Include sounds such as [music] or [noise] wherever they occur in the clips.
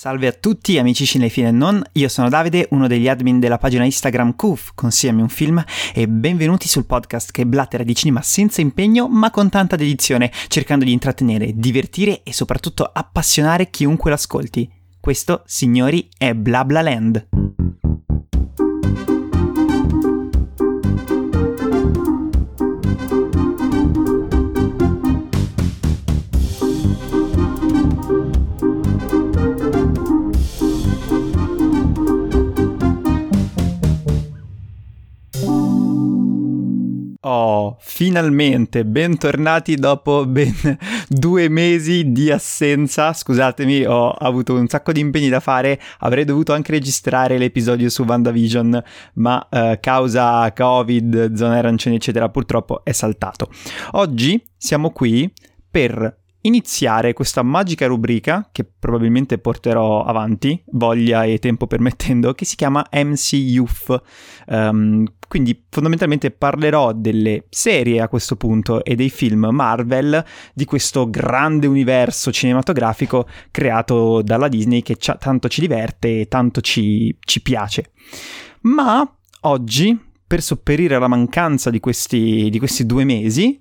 Salve a tutti amici cinefili e non, io sono Davide, uno degli admin della pagina Instagram Coof, consigliami un film e benvenuti sul podcast che blattera di cinema senza impegno ma con tanta dedizione, cercando di intrattenere, divertire e soprattutto appassionare chiunque l'ascolti. Questo, signori, è Bla Bla Land. Oh, finalmente, bentornati dopo ben [laughs] due mesi di assenza. Scusatemi, ho avuto un sacco di impegni da fare. Avrei dovuto anche registrare l'episodio su WandaVision, ma eh, causa Covid, zone arancioni, eccetera, purtroppo è saltato. Oggi siamo qui per iniziare questa magica rubrica che probabilmente porterò avanti, voglia e tempo permettendo, che si chiama MC Youth. Um, quindi fondamentalmente parlerò delle serie a questo punto e dei film Marvel di questo grande universo cinematografico creato dalla Disney che ci, tanto ci diverte e tanto ci, ci piace. Ma oggi, per sopperire alla mancanza di questi, di questi due mesi,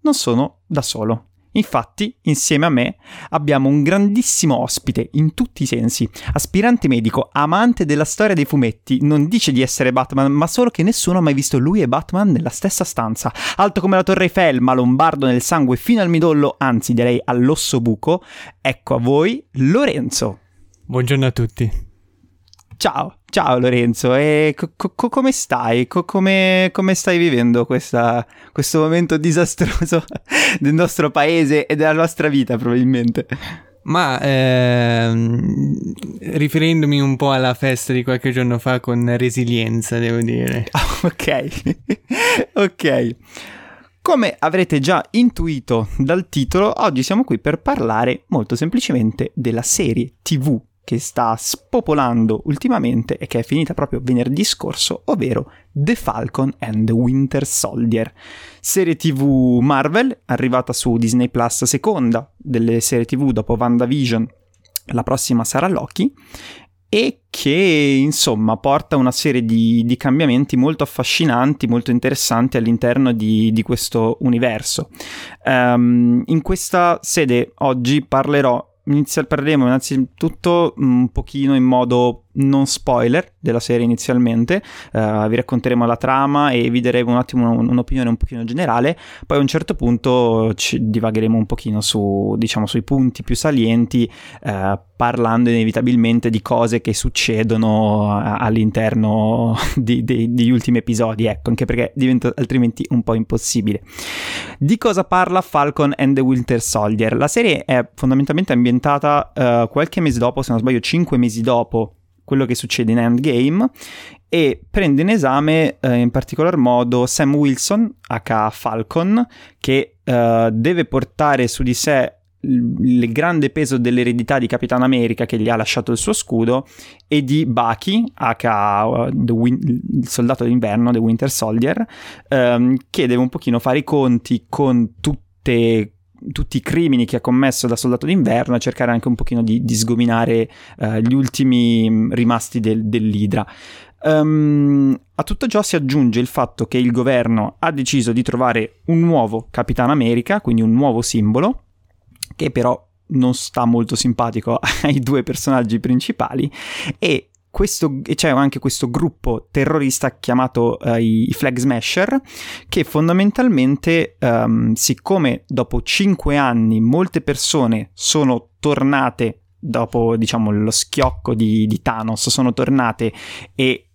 non sono da solo Infatti, insieme a me abbiamo un grandissimo ospite in tutti i sensi, aspirante medico, amante della storia dei fumetti, non dice di essere Batman, ma solo che nessuno ha mai visto lui e Batman nella stessa stanza, alto come la Torre Eiffel, ma lombardo nel sangue fino al midollo, anzi direi all'osso buco. Ecco a voi Lorenzo. Buongiorno a tutti. Ciao, ciao Lorenzo, e co- co- come stai? Co- come, come, stai vivendo questa, questo momento disastroso [laughs] del nostro paese e della nostra vita probabilmente? Ma ehm, riferendomi un po' alla festa di qualche giorno fa con resilienza, devo dire. Oh, [laughs] ok, [laughs] ok. Come avrete già intuito dal titolo, oggi siamo qui per parlare molto semplicemente della serie TV che sta spopolando ultimamente e che è finita proprio venerdì scorso, ovvero The Falcon and the Winter Soldier. Serie TV Marvel, arrivata su Disney Plus seconda delle serie TV dopo WandaVision, la prossima sarà Loki, e che insomma porta una serie di, di cambiamenti molto affascinanti, molto interessanti all'interno di, di questo universo. Um, in questa sede oggi parlerò Inizia, parleremo innanzitutto un pochino in modo non spoiler della serie inizialmente, uh, vi racconteremo la trama e vi daremo un attimo un'opinione un pochino generale, poi a un certo punto ci divagheremo un pochino su, diciamo, sui punti più salienti, uh, parlando inevitabilmente di cose che succedono all'interno [laughs] di, di, degli ultimi episodi, ecco, anche perché diventa altrimenti un po' impossibile. Di cosa parla Falcon and the Winter Soldier? La serie è fondamentalmente ambientata uh, qualche mese dopo, se non sbaglio 5 mesi dopo quello che succede in Endgame e prende in esame eh, in particolar modo Sam Wilson, aka Falcon, che eh, deve portare su di sé il grande peso dell'eredità di Capitan America che gli ha lasciato il suo scudo e di Bucky, aka uh, Win- il soldato d'inverno, The Winter Soldier, ehm, che deve un pochino fare i conti con tutte tutti i crimini che ha commesso da soldato d'inverno e cercare anche un pochino di, di sgominare uh, gli ultimi mm, rimasti del, dell'Idra. Um, a tutto ciò si aggiunge il fatto che il governo ha deciso di trovare un nuovo Capitan America, quindi un nuovo simbolo, che però non sta molto simpatico [laughs] ai due personaggi principali e questo, c'è anche questo gruppo terrorista chiamato uh, i Flag Smasher, che fondamentalmente, um, siccome dopo cinque anni molte persone sono tornate dopo diciamo lo schiocco di, di Thanos, sono tornate e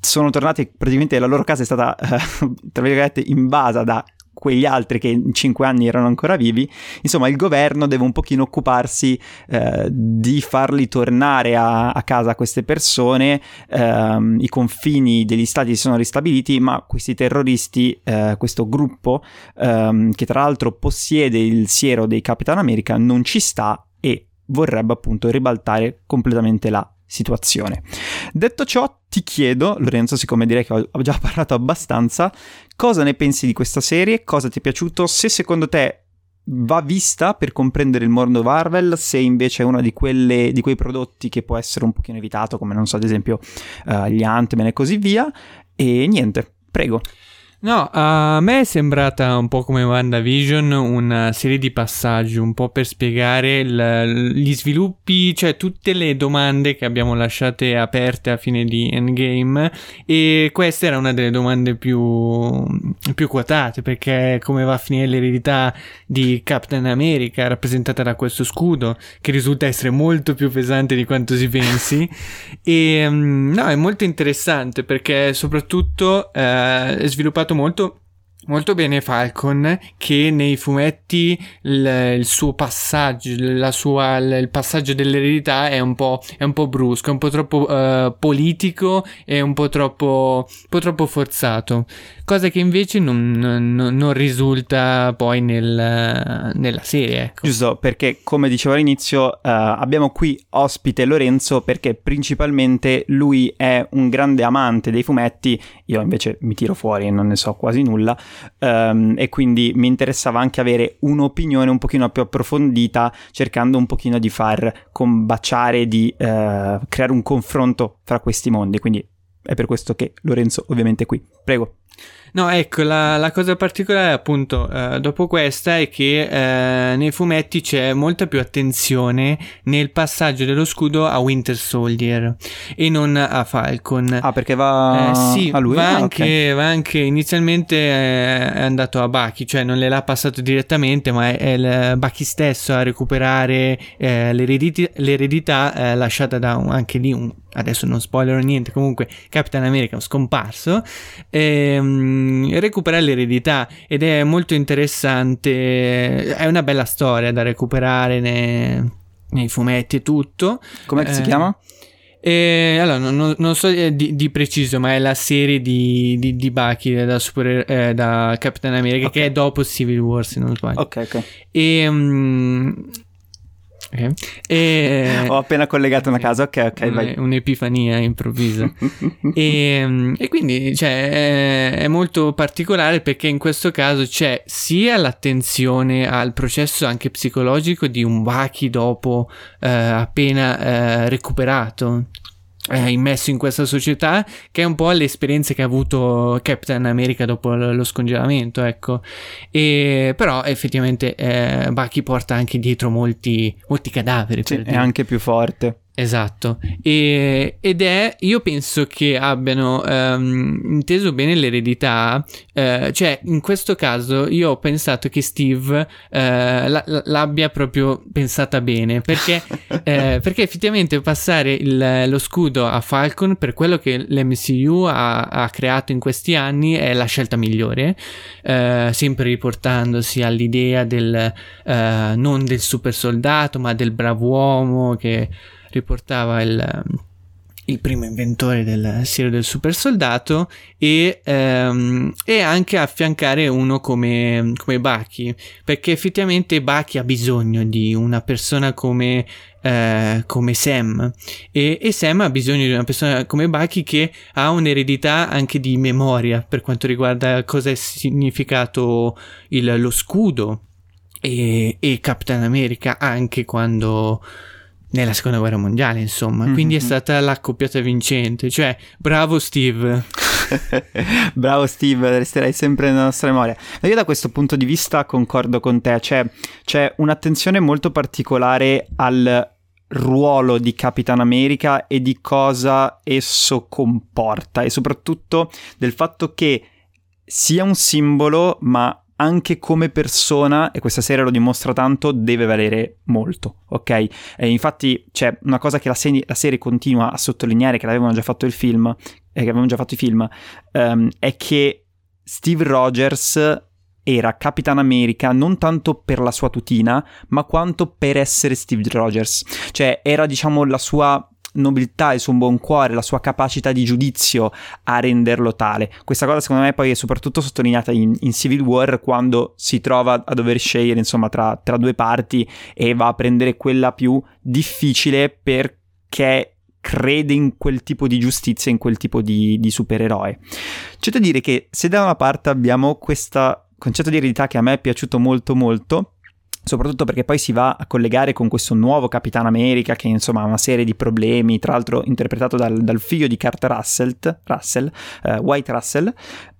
sono tornate praticamente la loro casa è stata uh, [laughs] tra virgolette invasa da quegli altri che in cinque anni erano ancora vivi, insomma il governo deve un pochino occuparsi eh, di farli tornare a, a casa queste persone, eh, i confini degli stati si sono ristabiliti, ma questi terroristi, eh, questo gruppo ehm, che tra l'altro possiede il siero dei Capitan America non ci sta e vorrebbe appunto ribaltare completamente la situazione. Detto ciò, ti chiedo, Lorenzo, siccome direi che ho già [laughs] parlato abbastanza, cosa ne pensi di questa serie? Cosa ti è piaciuto? Se secondo te va vista per comprendere il mondo Marvel, se invece è uno di, quelle, di quei prodotti che può essere un pochino evitato, come non so, ad esempio uh, gli Ant-Man e così via. E niente, prego. No, a me è sembrata un po' come WandaVision una serie di passaggi, un po' per spiegare il, gli sviluppi, cioè tutte le domande che abbiamo lasciate aperte a fine di Endgame e questa era una delle domande più, più quotate perché come va a finire l'eredità di Captain America rappresentata da questo scudo che risulta essere molto più pesante di quanto si pensi. [laughs] E no, è molto interessante perché soprattutto eh, è sviluppato molto molto bene Falcon che nei fumetti il, il suo passaggio, sua, il passaggio dell'eredità è un po', è un po brusco, è un po' troppo uh, politico e un po' troppo, un po' troppo forzato cosa che invece non, non, non risulta poi nel, nella serie. Ecco. Giusto, perché come dicevo all'inizio uh, abbiamo qui ospite Lorenzo perché principalmente lui è un grande amante dei fumetti, io invece mi tiro fuori e non ne so quasi nulla um, e quindi mi interessava anche avere un'opinione un pochino più approfondita cercando un pochino di far combaciare, di uh, creare un confronto fra questi mondi, quindi è per questo che Lorenzo ovviamente è qui. Prego. No, ecco, la, la, cosa particolare appunto eh, dopo questa è che eh, nei fumetti c'è molta più attenzione nel passaggio dello scudo a Winter Soldier e non a Falcon. Ah, perché va eh, sì, a lui? Va, ah, anche, okay. va anche, inizialmente eh, è andato a Bucky, cioè non le l'ha passato direttamente, ma è, è il Bucky stesso a recuperare eh, l'eredità, l'eredità eh, lasciata da un, anche lì un adesso non spoilerò niente, comunque Capitan America è scomparso, ehm, recupera l'eredità ed è molto interessante, è una bella storia da recuperare nei, nei fumetti e tutto. Come eh, si chiama? E, allora, non, non so eh, di, di, preciso, ma è la serie di, di, di Bucky da, super, eh, da Capitan America okay. che è dopo Civil War, se non sbaglio. Ok, ok. E, um, Okay. E, Ho appena collegato una casa, ok, ok, vai. Un'epifania improvvisa. [laughs] e, e, quindi cioè, è, è, molto particolare perché in questo caso c'è sia l'attenzione al processo anche psicologico di un Baki dopo eh, appena eh, recuperato eh, immesso in questa società, che è un po' le esperienze che ha avuto Captain America dopo lo scongelamento, ecco. E, però effettivamente eh, Bucky porta anche dietro molti, molti cadaveri. Sì, è anche più forte. Esatto, e, ed è, io penso che abbiano um, inteso bene l'eredità, uh, cioè in questo caso io ho pensato che Steve uh, la, l'abbia proprio pensata bene, perché, uh, [laughs] perché effettivamente passare il, lo scudo a Falcon per quello che l'MCU ha, ha creato in questi anni è la scelta migliore, sempre riportandosi all'idea del, non del super soldato ma del bravo uomo che riportava il, il primo inventore del siero del super soldato e, ehm, e anche affiancare uno come, come Bucky perché effettivamente Bucky ha bisogno di una persona come, eh, come Sam. E, e, Sam ha bisogno di una persona come Bucky che ha un'eredità anche di memoria per quanto riguarda cosa è significato il, lo scudo e, e Capitan America anche quando nella seconda guerra mondiale, insomma. Mm-hmm. Quindi è stata l'accoppiata vincente. Cioè, bravo Steve. [laughs] bravo Steve, resterai sempre nella nostra memoria. Ma io da questo punto di vista concordo con te. C'è, c'è un'attenzione molto particolare al ruolo di Capitan America e di cosa esso comporta e soprattutto del fatto che sia un simbolo ma anche come persona, e questa serie lo dimostra tanto, deve valere molto, ok? E infatti c'è una cosa che la, se- la, serie continua a sottolineare, che l'avevano già fatto il film, eh, che avevano già fatto i film, um, è che Steve Rogers era Capitan America non tanto per la sua tutina, ma quanto per essere Steve Rogers. Cioè, era diciamo la sua nobiltà, il suo buon cuore, la sua capacità di giudizio a renderlo tale. Questa cosa secondo me poi è soprattutto sottolineata in, in Civil War quando si trova a dover scegliere insomma tra, tra due parti e va a prendere quella più difficile perché crede in quel tipo di giustizia, in quel tipo di, di supereroe. C'è da dire che se da una parte abbiamo questo concetto di eredità che a me è piaciuto molto molto, soprattutto perché poi si va a collegare con questo nuovo Capitano America che insomma ha una serie di problemi, tra l'altro interpretato dal, dal figlio di Kurt Russell, Russell uh, White Russell.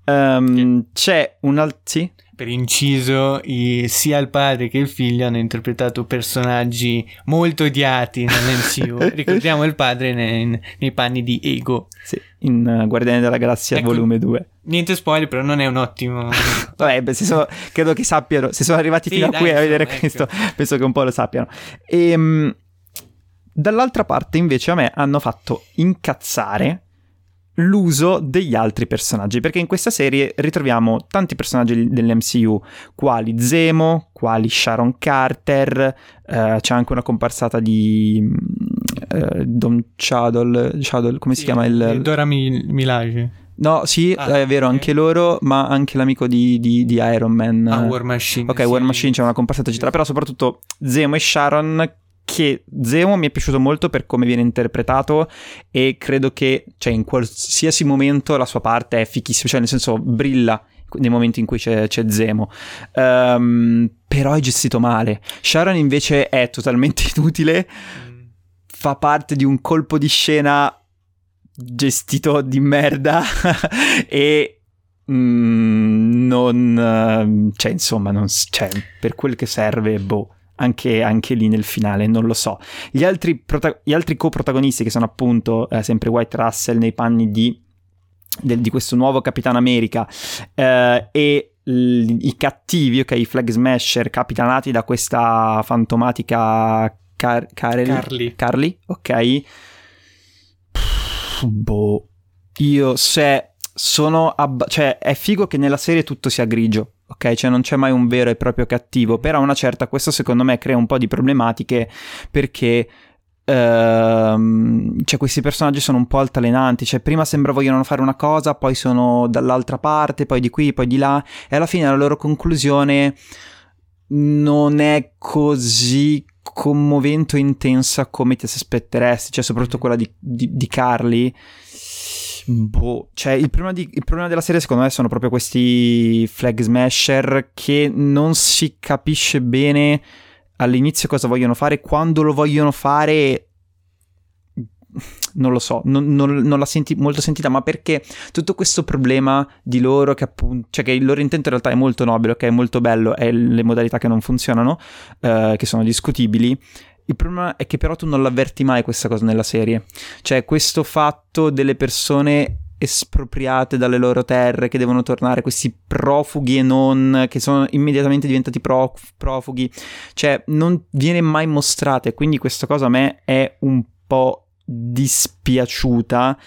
Um, c'è un altro... Sì? Per inciso, i, sia il padre che il figlio hanno interpretato personaggi molto odiati nell'MCU. [laughs] Ricordiamo il padre nei, nei, panni di Ego. Sì, in uh, Guardiani della Galassia ecco, volume 2. Niente spoiler, però non è un ottimo... [laughs] Vabbè, beh, sono, credo che sappiano, se sono arrivati sì, fino dai, a qui a vedere ecco. questo, penso che un po' lo sappiano. E, um, dall'altra parte, invece, a me hanno fatto incazzare l'uso degli altri personaggi, perché in questa serie ritroviamo tanti personaggi dell'MCU, quali Zemo, quali Sharon Carter, eh, c'è anche una comparsata di eh, Dom Chadol, Chadol come sì, si chiama? Il, Dora Milage. No, sì, ah, è vero, okay. anche loro, ma anche l'amico di, di, di Iron Man. Ah, War Machine. Ok, sì. War Machine c'è una comparsata eccetera, però soprattutto Zemo e Sharon che Zemo mi è piaciuto molto per come viene interpretato e credo che cioè, in qualsiasi momento la sua parte è fichissima, cioè nel senso brilla nei momenti in cui c'è, c'è Zemo. Um, però è gestito male. Sharon invece è totalmente [laughs] inutile, fa parte di un colpo di scena gestito di merda [laughs] e mm, non... cioè insomma, non, cioè, per quel che serve, boh anche, anche, lì nel finale, non lo so. Gli altri, prota- gli altri co-protagonisti che sono appunto eh, sempre White Russell nei panni di, del, di questo nuovo Capitano America eh, e l- i cattivi, ok, i Flag Smasher capitanati da questa fantomatica Car- Carly. Carly, ok. Pff, boh, io se sono... Abba- cioè è figo che nella serie tutto sia grigio ok? Cioè non c'è mai un vero e proprio cattivo, però a una certa questo secondo me crea un po' di problematiche perché ehm, cioè questi personaggi sono un po' altalenanti, cioè prima sembra vogliono fare una cosa, poi sono dall'altra parte, poi di qui, poi di là e alla fine la loro conclusione non è così commovente o intensa come ti aspetteresti, cioè soprattutto quella di, di, di Carly Boh, cioè il problema, di, il problema, della serie secondo me sono proprio questi flag smasher che non si capisce bene all'inizio cosa vogliono fare, quando lo vogliono fare non lo so, non, non, non, la senti molto sentita, ma perché tutto questo problema di loro, che appunto, cioè che il loro intento in realtà è molto nobile, ok, è molto bello, è le modalità che non funzionano, uh, che sono discutibili, il problema è che però tu non l'avverti mai questa cosa nella serie. Cioè, questo fatto delle persone espropriate dalle loro terre che devono tornare, questi profughi e non, che sono immediatamente diventati prof, profughi, cioè non viene mai mostrata e quindi questa cosa a me è un po' dispiaciuta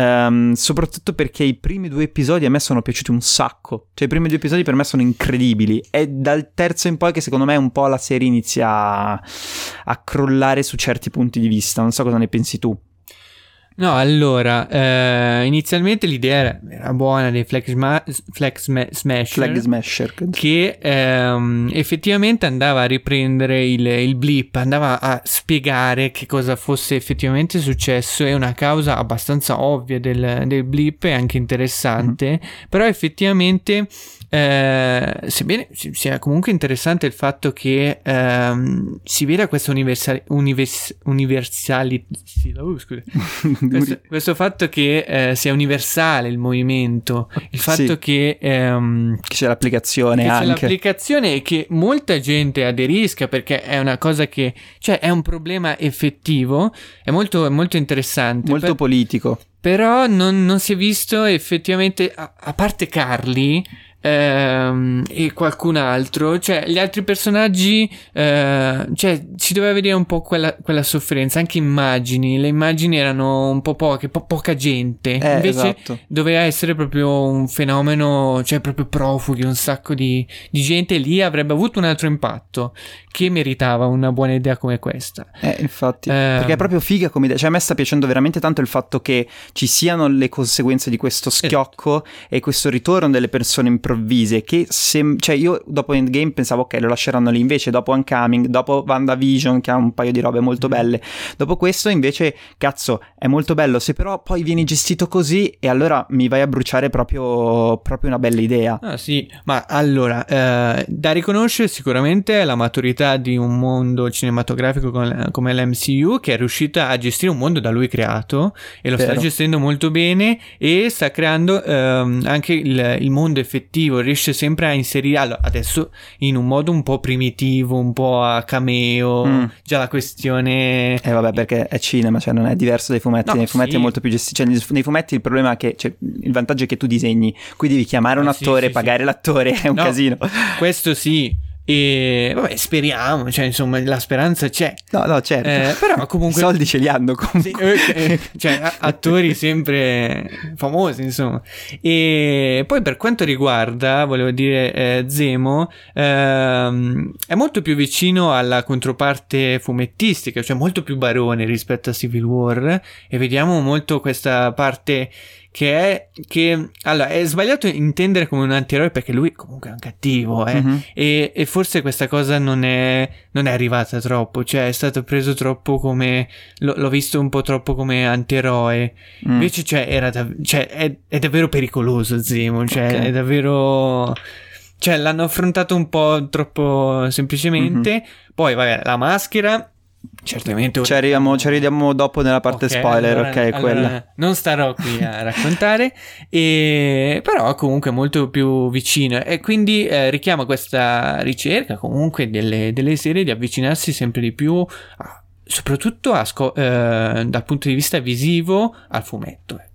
Um, soprattutto perché i primi due episodi a me sono piaciuti un sacco. Cioè, i primi due episodi per me sono incredibili. È dal terzo in poi che secondo me un po' la serie inizia a, a crollare su certi punti di vista. Non so cosa ne pensi tu. No, allora, eh, inizialmente l'idea era, era, buona dei Flex, ma- flex ma- Smasher, flag smasher che ehm, effettivamente andava a riprendere il, il, blip, andava a spiegare che cosa fosse effettivamente successo, è una causa abbastanza ovvia del, del blip e anche interessante, mm-hmm. però effettivamente eh, sebbene sia comunque interessante il fatto che ehm, si veda questa universal, univers, universalità, oh, [laughs] questo, questo, fatto che eh, sia universale il movimento, il fatto sì. che, ehm, che c'è l'applicazione che anche. C'è l'applicazione e che molta gente aderisca perché è una cosa che, cioè è un problema effettivo, è molto, molto interessante. Molto per, politico. Però non, non, si è visto effettivamente, a, a parte Carly, ehm, e qualcun altro, cioè gli altri personaggi, eh, cioè si doveva vedere un po' quella, quella, sofferenza, anche immagini, le immagini erano un po' poche, po- poca gente, eh, invece esatto. doveva essere proprio un fenomeno, cioè proprio profughi, un sacco di, di gente, lì avrebbe avuto un altro impatto che meritava una buona idea come questa. Eh, infatti, eh, perché è proprio figa come idea, cioè a me sta piacendo veramente tanto il fatto che ci siano le conseguenze di questo schiocco e questo ritorno delle persone in improvvise che sem- cioè io dopo Endgame pensavo ok lo lasceranno lì invece dopo Uncoming dopo WandaVision che ha un paio di robe molto Mm. belle dopo questo invece cazzo è molto bello se però poi vieni gestito così e allora mi vai a bruciare proprio, proprio una bella idea Ah sì, ma allora, eh, da riconoscere sicuramente la maturità di un mondo cinematografico come, come l'MCU che è riuscita a gestire un mondo da lui creato e lo sta Vero. gestendo molto bene e sta creando ehm, anche il, il mondo effettivo, riesce sempre a inserire, allora, adesso in un modo un po' primitivo, un po' a cameo, Mm. già la questione... Eh vabbè, perché è cinema, cioè non è diverso dai fumetti. No, nei fumetti sì. è molto più gestito. Cioè, nei- fumetti il problema è che cioè, il vantaggio è che tu disegni, qui devi chiamare un Eh, sì, attore, sì, pagare l'attore, è un No, casino. Questo sì, e vabbè, speriamo, cioè insomma la speranza c'è. No, no, certo. Eh, però comunque- I soldi ce li hanno Sì, comunque. ok, cioè attori sempre famosi insomma e poi per quanto riguarda volevo dire eh, Zemo ehm, è molto più vicino alla controparte fumettistica cioè molto più barone rispetto a Civil War e vediamo molto questa parte che è che allora è sbagliato intendere come un antieroe perché lui comunque è un cattivo eh. Mhm. E, e forse questa cosa non è, non è arrivata troppo, cioè è stato preso troppo come. lo- l'ho visto un po' troppo come antieroe. Mm. Invece, cioè, era dav- cioè, è, è davvero pericoloso Zemo, cioè, Ok. è davvero. Cioè, l'hanno affrontato un po' troppo semplicemente. Mhm. Poi, vabbè, la maschera. Certamente. Ci arriviamo, ci arriviamo dopo nella parte Ok, spoiler, allora- ok, allora quella. Non starò qui a [laughs] raccontare, e, però comunque molto più vicino e quindi eh, richiama questa ricerca comunque delle, delle serie di avvicinarsi sempre di più, a- soprattutto a sco- eh, dal punto di vista visivo al fumetto, ecco.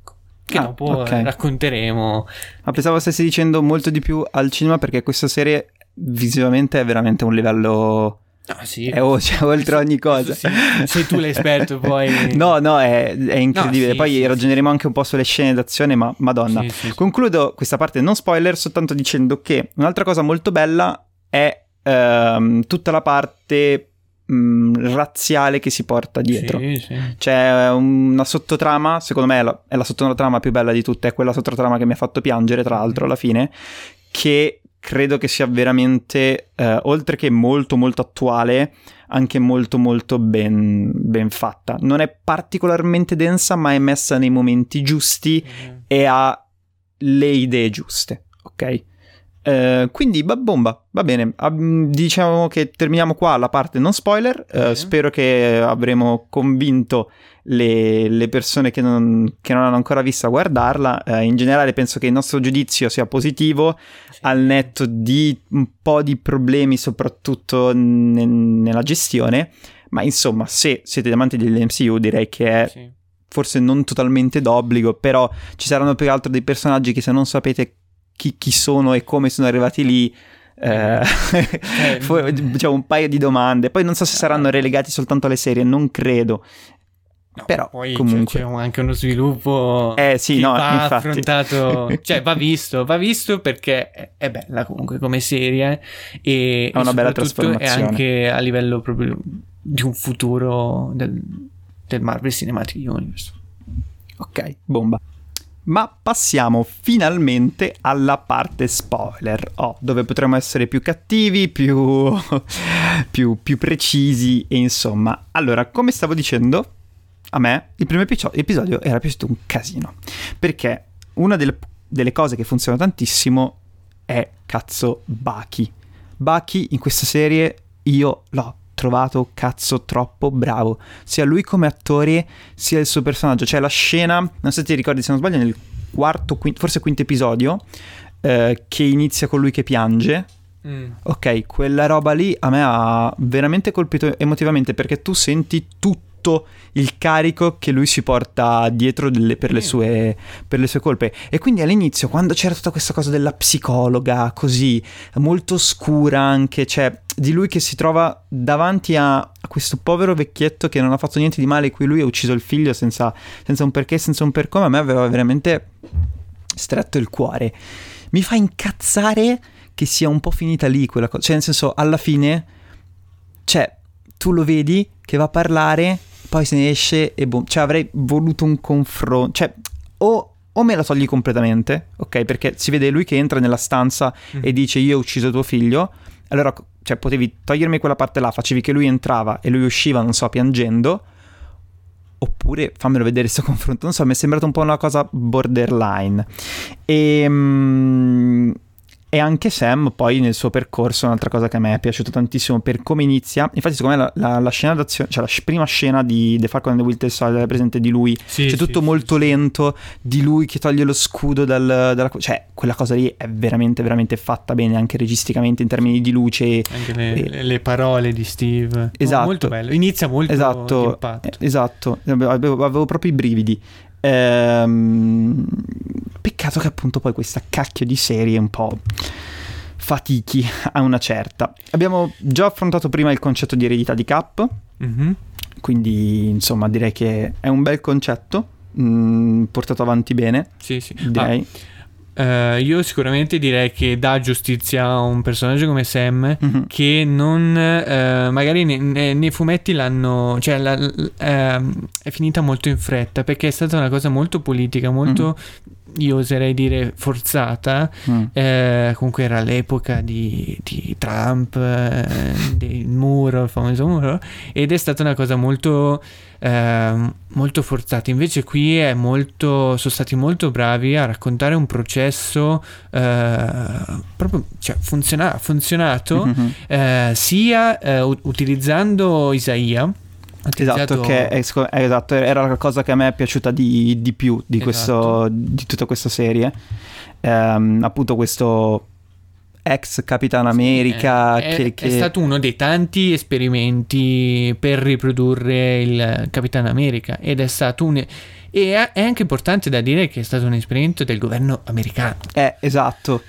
Che Ah, dopo ok. eh, racconteremo. Ma pensavo stessi dicendo molto di più al cinema perché questa serie visivamente è veramente un livello... Ah, sì. È o- cioè, [laughs] oltre ogni cosa. Sì, sei tu l'esperto [laughs] poi. No, no, è, è incredibile. No, sì, Poi sì, ragioneremo anche un po' sulle scene d'azione, ma madonna. Concludo questa parte non spoiler soltanto dicendo che un'altra cosa molto bella è ehm, tutta la parte mh, razziale che si porta dietro. Sì, sì. C'è una sottotrama, secondo me è la, è la sottotrama più bella di tutte, è quella sottotrama che mi ha fatto piangere, tra l'altro, alla fine, che credo che sia veramente, eh, oltre che molto molto attuale, anche molto molto ben, ben fatta. Non è particolarmente densa, ma è messa nei momenti giusti e ha le idee giuste, ok? Eh, quindi ba- bomba, va bene. Diciamo che terminiamo qua la parte non spoiler. Ok. Spero che avremo convinto le, le persone che non, che non hanno ancora visto a guardarla. Eh, in generale, penso che il nostro giudizio sia positivo, al netto di un po' di problemi, soprattutto ne- nella gestione. Ma insomma, se siete amanti dell'MCU, direi che è Sì. forse non totalmente d'obbligo, però ci saranno più che altro dei personaggi che se non sapete chi, chi sono e come sono arrivati lì, eh, [laughs] fu- diciamo un paio di domande. Poi non so se saranno relegati soltanto alle serie, non credo. No, Però, poi c'è- comunque. c'è, anche uno sviluppo Eh, sì, che no, va infatti. affrontato [laughs] cioè va visto va visto perché è, bella comunque come serie e, Ha una e bella trasformazione. anche a livello proprio di un futuro del, del Marvel Cinematic Universe Ok, bomba. Ma passiamo finalmente alla parte spoiler, oh, dove potremo essere più cattivi, più, [laughs] più, più precisi e insomma. Allora, come stavo dicendo, a me il primo episo- episodio era piaciuto un casino, perché una delle, delle cose che funziona tantissimo è cazzo Baki. Baki in questa serie io l'ho trovato cazzo troppo bravo, sia lui come attore sia il suo personaggio. C'è la scena, non so se ti ricordi se non sbaglio, nel quarto, quinto, forse quinto episodio, eh, che inizia con lui che piange. Ok, quella roba lì a me ha veramente colpito emotivamente perché tu senti tutto il carico che lui si porta dietro delle- per, le sue, per le sue colpe. E quindi all'inizio, quando c'era tutta questa cosa della psicologa, così, molto scura anche, cioè di lui che si trova davanti a, a questo povero vecchietto che non ha fatto niente di male, cui lui ha ucciso il figlio senza, senza un perché, senza un per come, a me aveva veramente stretto il cuore. Mi fa incazzare che sia un po' finita lì quella cosa. Cioè, nel senso, alla fine, cioè, tu lo vedi che va a parlare, poi se ne esce e boh. Cioè, avrei voluto un confronto. Cioè, o o me la togli completamente, ok? Perché si vede lui che entra nella stanza Mm. e dice io ho ucciso tuo figlio, allora cioè, potevi togliermi quella parte là, facevi che lui entrava e lui usciva, non so, piangendo, oppure fammelo vedere questo [laughs] confronto, non so, mi è sembrato un po' una cosa borderline. E, mm, e anche Sam poi nel suo percorso, un'altra cosa che a me è piaciuta tantissimo per come inizia, infatti secondo me la, la- la scena d'azione, cioè la prima scena di The Falcon and the Winter Soldier è presente di lui Sì, c'è tutto sì, molto sì. lento di lui che toglie lo scudo dal, dalla... Cioè, quella cosa lì è veramente, veramente fatta bene, anche registicamente in termini di luce. Anche le, Eh, le- le parole di Steve. Esatto. molto bello. Inizia molto Esatto, eh, esatto. Avevo, avevo proprio i brividi. Ehm, peccato che appunto poi questa cacchio di serie un po' fatichi a una certa. Abbiamo già affrontato prima il concetto di eredità di Cap, Mhm. quindi insomma direi che è un bel concetto, mm, portato avanti bene, Sì, sì. direi. Ah, eh, io sicuramente direi che dà giustizia a un personaggio come Sam Mhm. che non eh, magari ne- ne- nei fumetti l'hanno cioè la- ehm, è finita molto in fretta perché è stata una cosa molto politica molto io oserei dire forzata Mm. eh, comunque era l'epoca di, di Trump eh, del muro il famoso muro ed è stata una cosa molto ehm, molto forzata invece qui è molto sono stati molto bravi a raccontare un processo eh, proprio cioè funziona- ha funzionato Mhm. eh, sia eh, utilizzando Isaia Esatto, che è- è- esatto, era la cosa che a me è piaciuta di, di più di, questo, di tutta questa serie. Ehm, appunto questo ex Capitan America è, che, è che- stato uno dei tanti esperimenti per riprodurre il Capitan America ed è stato un e è è anche importante da dire che è stato un esperimento del governo americano. Eh, esatto.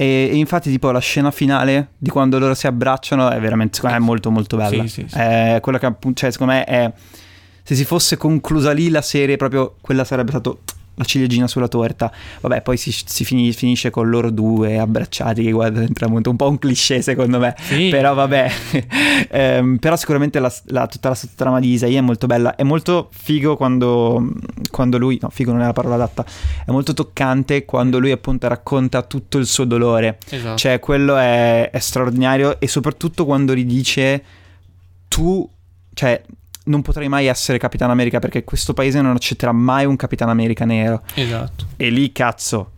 E, e infatti tipo la scena finale di quando loro si abbracciano è veramente, secondo me, è molto molto bella. Sì, sì, sì. È quella che appunto, cioè secondo me è... Se si fosse conclusa lì la serie, proprio quella sarebbe stato la ciliegina sulla torta. Vabbè, poi si, si fini- finisce con loro due abbracciati che guardano il tramonto. Un po' un cliché secondo me. Sì. Però vabbè, [laughs] Ehm, però sicuramente la, la- tutta la sottotrama di Isaia è molto bella. È molto figo quando, quando lui, no, figo non è la parola adatta, è molto toccante quando lui appunto racconta tutto il suo dolore. Esatto. Cioè, quello è, è straordinario e soprattutto quando gli dice tu, cioè, non potrai mai essere Capitan America perché questo paese non accetterà mai un Capitan America nero. esatto. E lì, cazzo,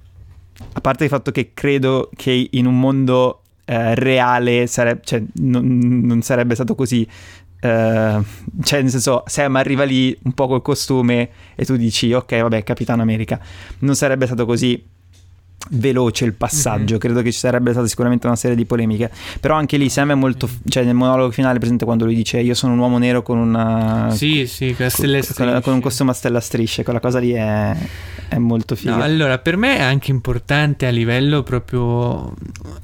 a parte il fatto che credo che in un mondo eh, reale sareb- cioè, non, non sarebbe stato così. eh, cioè, nel senso, Sam arriva lì un po' col costume e tu dici, ok, vabbè, Capitan America. Non sarebbe stato così veloce il passaggio. Mhm. Credo che ci sarebbe stata sicuramente una serie di polemiche. Però anche lì Sam è molto. cioè, nel monologo finale, presente quando lui dice, io sono un uomo nero con una. Sì, sì, con stelle con, con- con un costume a stella a strisce, quella cosa lì è, è molto figa. No, allora, per me è anche importante a livello proprio.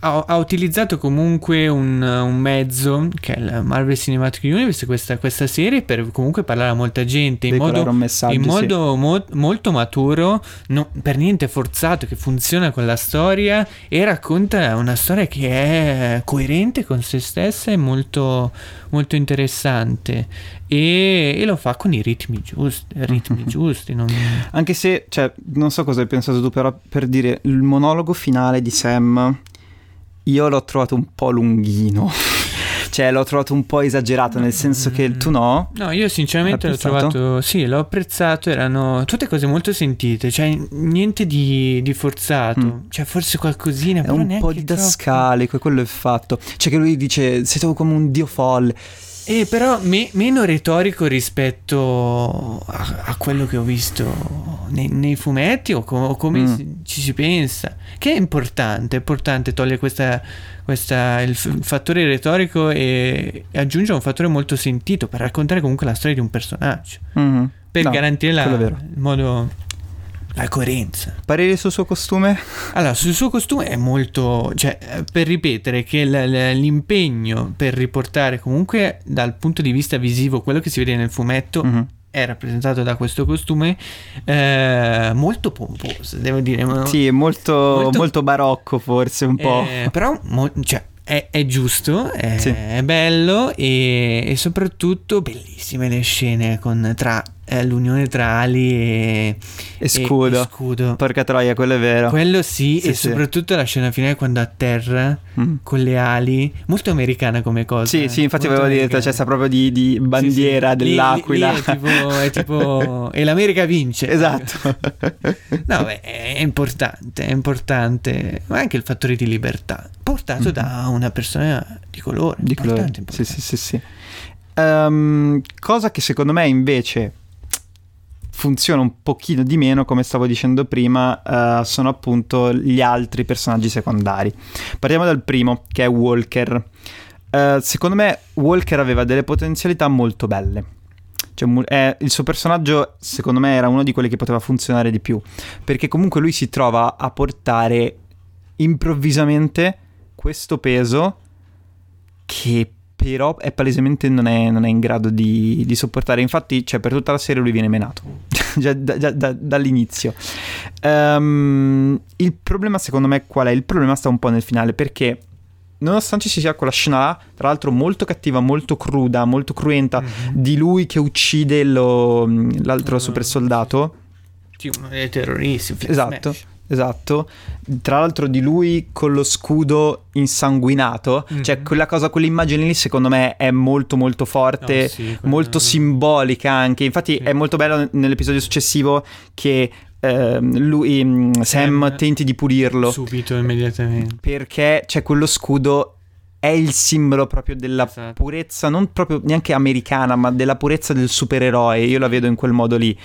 Ha, ha utilizzato comunque un, un mezzo che è il Marvel Cinematic Universe, questa, questa serie, per comunque parlare a molta gente in Veicolare modo, in sì. modo mo- molto maturo, no- per niente forzato, che funziona con la storia e racconta una storia che è coerente con se stessa e molto, molto interessante. E, e lo fa con i ritmi giusti, ritmi [laughs] giusti. non- Anche se, cioè, non so cosa hai pensato tu, però per dire il monologo finale di Sam, io l'ho trovato un po' lunghino. Cioè, l'ho trovato un po' esagerato, nel senso che tu no. No, io sinceramente l'ho trovato, sì, l'ho apprezzato, erano tutte cose molto sentite, cioè niente di, di forzato, Mm. cioè forse qualcosina, È un po' didascalico, quello è fatto. Cioè, che lui dice: Sei tu come un dio folle. Eh, però me- meno retorico rispetto a, a quello che ho visto nei, nei fumetti o, co- come Mm. si- ci si pensa, che è importante, è importante togliere questa, questa- il, f- il fattore retorico e, e aggiungere un fattore molto sentito per raccontare comunque la storia di un personaggio. Mhm. per No, garantire la, il modo la coerenza. Parere sul suo costume? Allora, sul suo costume è molto, cioè, per ripetere che l- l- l'impegno per riportare comunque dal punto di vista visivo quello che si vede nel fumetto Mhm. È rappresentato da questo costume eh, molto pomposo, devo dire. Sì, molto, Molto- molto barocco, forse un po'. eh, però, mo- cioè, è, è giusto, è, Sì. è bello e, e soprattutto bellissime le scene con, tra eh, l'unione tra ali e, e scudo. E, scudo. Porca troia, quello è vero. Quello sì, Sì, e sì. soprattutto la scena finale quando atterra Mm. con le ali, molto americana come cosa. Sì, sì, infatti avevo detto, americana. c'è sta proprio di, di bandiera Sì, sì. Lì- dell'aquila. lì è tipo, è tipo [laughs] e l'America vince. esatto. [laughs] No, beh, è importante, è importante, ma anche il fattore di libertà portato Mhm. da una persona di colore. di colore. importante, Sì, importante. sì, sì, sì. Ehm, cosa che secondo me invece funziona un pochino di meno, come stavo dicendo prima, eh, sono appunto gli altri personaggi secondari. Partiamo dal primo, che è Walker. Eh, secondo me Walker aveva delle potenzialità molto belle. Cioè, è- il suo personaggio, secondo me, era uno di quelli che poteva funzionare di più. Perché comunque lui si trova a portare improvvisamente questo peso che però è palesemente non è, non è in grado di, di sopportare. Infatti, cioè, per tutta la serie lui viene menato già, da- già da- dall'inizio. Ehm, il problema, secondo me, qual è? Il problema sta un po' nel finale perché. Nonostante ci sia quella scena là, tra l'altro molto cattiva, molto cruda, molto cruenta, Mhm. di lui che uccide lo- l'altro Ah, super soldato. Dei terroristi. Flash Esatto. Smash. Esatto, tra l'altro di lui con lo scudo insanguinato, Mhm. cioè quella cosa, quell'immagine lì secondo me è molto molto forte, No, sì, molto simbolica anche, infatti Sì. è molto bello nell'episodio successivo che ehm, lui, mm, Sam, Sam tenti di pulirlo, Subito, immediatamente. perché c'è quello scudo è il simbolo proprio della Esatto. purezza, non proprio neanche americana, ma della purezza del supereroe. Io la vedo in quel modo lì.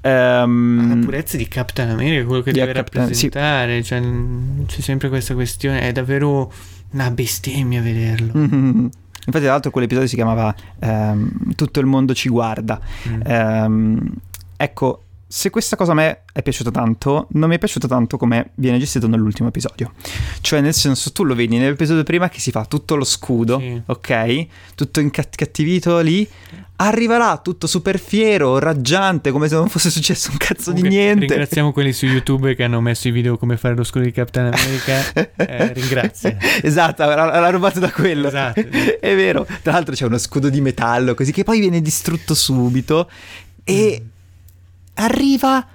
Ehm, La purezza di Captain America, quello che deve Captain- sì. rappresentare, cioè, mm, c'è sempre questa questione, è davvero una bestemmia vederlo. Mhm. Infatti, tra l'altro, quell'episodio si chiamava ehm, Tutto il mondo ci guarda. Mm. Ehm, ecco, se questa cosa a me è piaciuta tanto, non mi è piaciuta tanto come viene gestito nell'ultimo episodio. Cioè, nel senso, tu lo vedi nell'episodio prima che si fa tutto lo scudo, Sì. ok? Tutto incattivito lì. Arriva là tutto super fiero, raggiante, come se non fosse successo un cazzo Comunque, di niente. Ringraziamo quelli su YouTube che hanno messo i video come fare lo scudo di Captain America. [laughs] Eh, ringrazio. esatto, l'ha, rubato da quello. Esatto. [laughs] È vero. Tra l'altro c'è uno scudo di metallo così che poi viene distrutto subito e arriva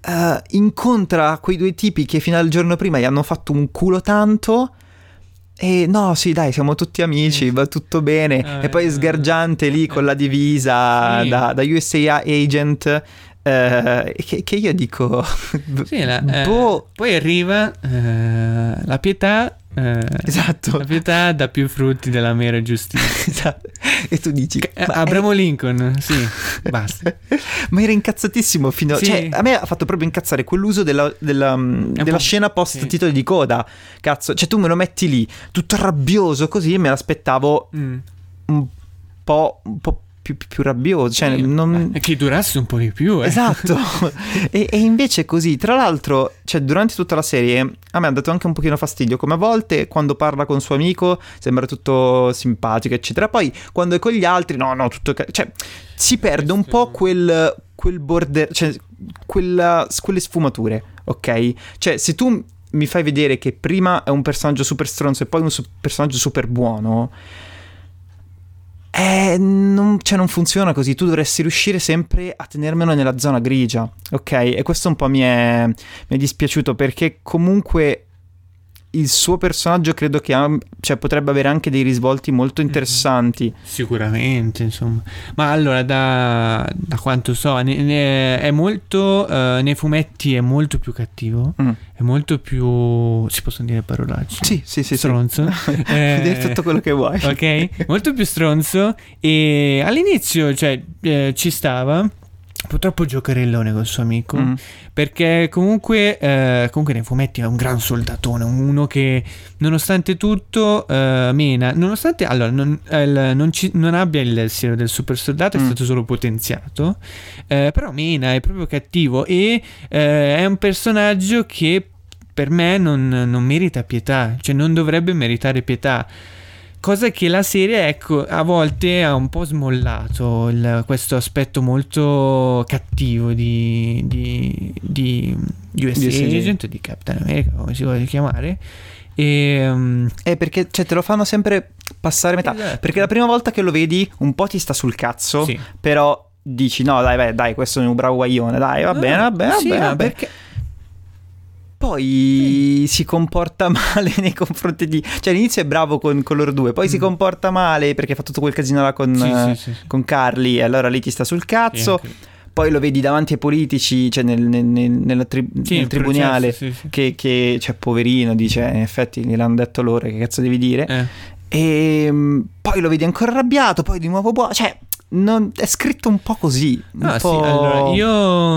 eh, incontra quei due tipi che fino al giorno prima gli hanno fatto un culo tanto e no, sì, dai, siamo tutti amici, va tutto bene. Ah, e poi eh, sgargiante lì con la divisa Sì. da, da USA agent. eh, che, che io dico, [laughs] Sì, la- eh, boh, poi arriva eh, la pietà. eh, esatto. La pietà dà più frutti della mera giustizia. [laughs] Esatto. E tu dici, Eh, ma Abramo Lincoln, sì, [laughs] basta. Ma era incazzatissimo fino Sì. Cioè, a me ha fatto proprio incazzare quell'uso della, della, della scena post sì. titoli di coda. Cazzo, cioè tu me lo metti lì, tutto rabbioso così, me l'aspettavo Mm. un po', un po' più, più- rabbioso. Cioè, Sì, non... beh, che durasse un po' di più, eh. Esatto, [laughs] e, e invece così, tra l'altro, cioè durante tutta la serie a me ha dato anche un pochino fastidio, come a volte quando parla con suo amico sembra tutto simpatico, eccetera, poi quando è con gli altri, no, no, tutto... cioè si perde un po' quel, quel border, cioè quella, quelle sfumature, ok? Cioè se tu mi fai vedere che prima è un personaggio super stronzo e poi un su- personaggio super buono... Eh, non, cioè non funziona così, tu dovresti riuscire sempre a tenermelo nella zona grigia, ok? E questo un po' mi è, mi è dispiaciuto perché comunque il suo personaggio credo che ha- cioè, potrebbe avere anche dei risvolti molto interessanti. Sicuramente, insomma. Ma allora, da, da quanto so, ne- ne- è molto. eh, nei fumetti è molto più cattivo. Mm. È molto più. Si possono dire parolacce? Sì, sì, sì. sì. Stronzo. [laughs] Eh, Di tutto quello che vuoi. ok? Molto più stronzo. E all'inizio, cioè, eh, ci stava. Purtroppo giocherellone col suo amico. Mm. Perché comunque, eh, comunque nei fumetti è un gran soldatone, uno che nonostante tutto eh, mena, nonostante allora, non, il- non ci- non abbia il siero del super soldato, è Mm. stato solo potenziato, eh, però mena, è proprio cattivo e eh, è un personaggio che per me non, non merita pietà, cioè non dovrebbe meritare pietà. Cosa che la serie, ecco, a volte ha un po' smollato il- questo aspetto molto cattivo di, di, di USA USA. Agent, di Captain America, come si vuole chiamare. E, um, Eh, perché cioè, te lo fanno sempre passare metà. Esatto. Perché la prima volta che lo vedi un po' ti sta sul cazzo, sì, però dici no dai vai, dai questo è un bravo guaglione dai va bene va bene va Sì, bene, ma va bene. perché... poi si comporta [laughs] male nei confronti di cioè all'inizio è bravo con, con loro due poi si Mm. comporta male perché fa tutto quel casino là con, Sì, eh, sì, sì, sì. con Carly e allora lì ti sta sul Sì, cazzo anche- poi lo vedi davanti ai politici cioè nel, nel- nel- tri- sì, nel tribunale processo, sì, sì. che, che cioè poverino dice in effetti gliel'hanno detto loro che cazzo devi dire Eh. e mm, poi lo vedi ancora arrabbiato poi di nuovo buono cioè non- è scritto un po' così un Ah, sì, po' allora io.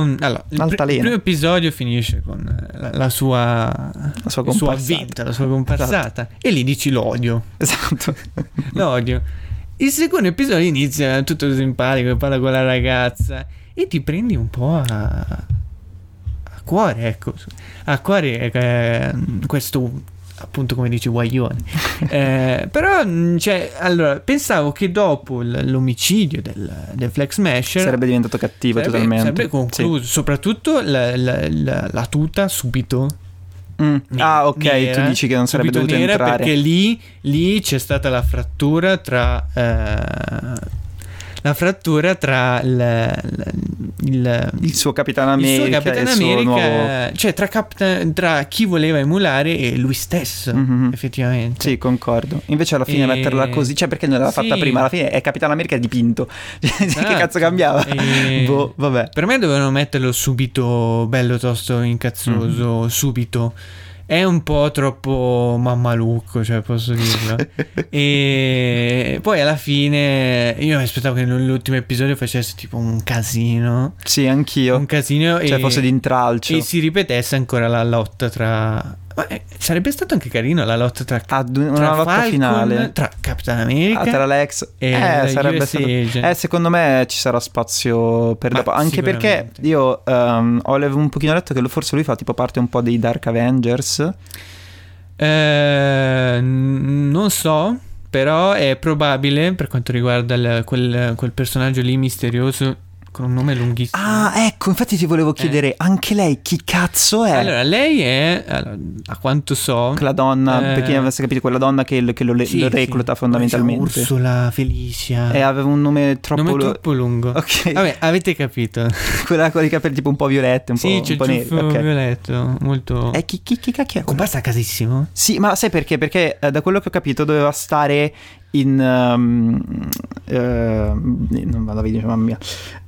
Allora, il, pr- il primo episodio finisce con eh, la, la sua. La sua avventa, la sua comparsata. E lì dici l'odio. esatto [laughs] L'odio. Il secondo episodio inizia tutto simpatico, parla con la ragazza. E ti prendi un po' a. a cuore, ecco. A cuore eh, questo. Appunto, come dici, guaglione. Eh, però, mh, cioè, allora, pensavo che dopo l'omicidio del, del Flex Smasher sarebbe diventato cattivo sarebbe, totalmente sarebbe concluso. Soprattutto la, la- la- la tuta subito. Sì. Mm. ah ok nera, tu dici che non sarebbe dovuto entrare Perché lì, lì c'è stata la frattura tra. eh, la frattura tra il, il, il- suo Capitano il suo America Capitano America, nuovo cioè tra, Capitan- tra chi voleva emulare e lui stesso, Mhm. effettivamente. Sì, concordo. Invece alla fine E- metterla così, cioè perché non l'aveva fatta Sì. prima? Alla fine è Capitano America dipinto. [laughs] Cioè, che Esatto. cazzo cambiava? E- [laughs] Boh, vabbè. Per me dovevano metterlo subito bello tosto incazzoso, Mhm. subito. È un po' troppo mammalucco, cioè posso dirlo. [laughs] e poi alla fine io mi aspettavo che nell'ultimo episodio facesse tipo un casino. Sì, anch'io. Un casino Cioè e, fosse di intralcio. e si ripetesse ancora la lotta tra... Ma eh, sarebbe stato anche carino la lotta tra... Ad una tra lotta Falcon, finale. Tra Capitan America Ah, tra l'ex e eh, sarebbe stato... Eh, secondo me ci sarà spazio per Ma dopo. Anche perché io ehm, ho un pochino letto che forse lui fa tipo parte un po' dei Dark Avengers. Eh, non so, però è probabile per quanto riguarda il- quel, quel personaggio lì misterioso con un nome lunghissimo. Ah, ecco, infatti ti volevo chiedere, anche lei chi cazzo è? Eh. Allora, lei è, a quanto so, quella donna, Eh, per chi non avesse capito, quella donna che, che lo, sì, lo sì. recluta chiama? fondamentalmente. Ursula Felicia. E aveva un nome troppo... nome lo- troppo lungo. Ok, Vabbè, avete capito. [laughs] quella con i capelli tipo un po' violetti, un sì, po', c'è un po' neri. ciuffo ok. violetto, molto... E chi, chi, chi cacchio è? Comparsa casissimo. Sì, ma sai perché? Perché eh, da quello che ho capito doveva stare in... ehm, ehm, non vado a vedere, mamma mia.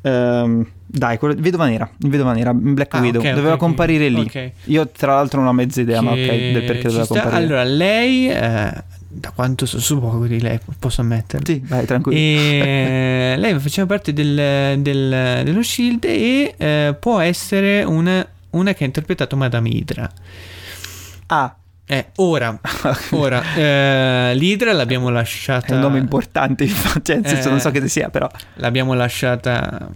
Ehm, dai, quello, Vedova Nera, Vedova Nera, Black Ah, Widow. ok, ok, doveva ok. comparire lì. Ok. Io tra l'altro non ho mezza idea, ma ok, Che del perché doveva sta. comparire. Allora, lei, eh, da quanto so, su poco di lei, posso ammetterlo. Sì, vai, tranquillo. E [laughs] lei faceva parte del, del- dello Shield e eh, può essere una, una che ha interpretato Madame Hydra. Ah, Eh, ora, [laughs] ora eh, l'Hydra l'abbiamo lasciata. è un nome importante, cioè, nel senso Eh. non so che sia, però... L'abbiamo lasciata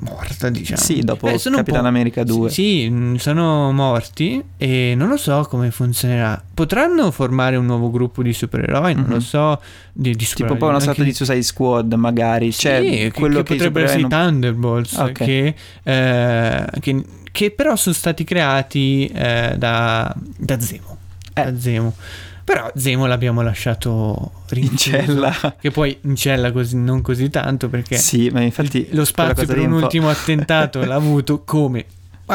morta, diciamo. Sì, dopo Eh, Capitan America 2. Sì, mh, sono morti e non lo so come funzionerà. Potranno formare un nuovo gruppo di supereroi, non Mhm. lo so. Di, di Tipo supereroi, un po' una sorta di Suicide Squad, magari. Cioè, Sì, che- quello che, che, i potrebbero essere non- Thunderbolts, Ok. che, eh, che, che però sono stati creati eh, da, da Zemo. Eh. Zemo. Però Zemo l'abbiamo lasciato in rinchiuso, cella. Che poi in cella così, non così tanto perché Sì, ma infatti lo spazio per un ultimo attentato l'ha avuto come...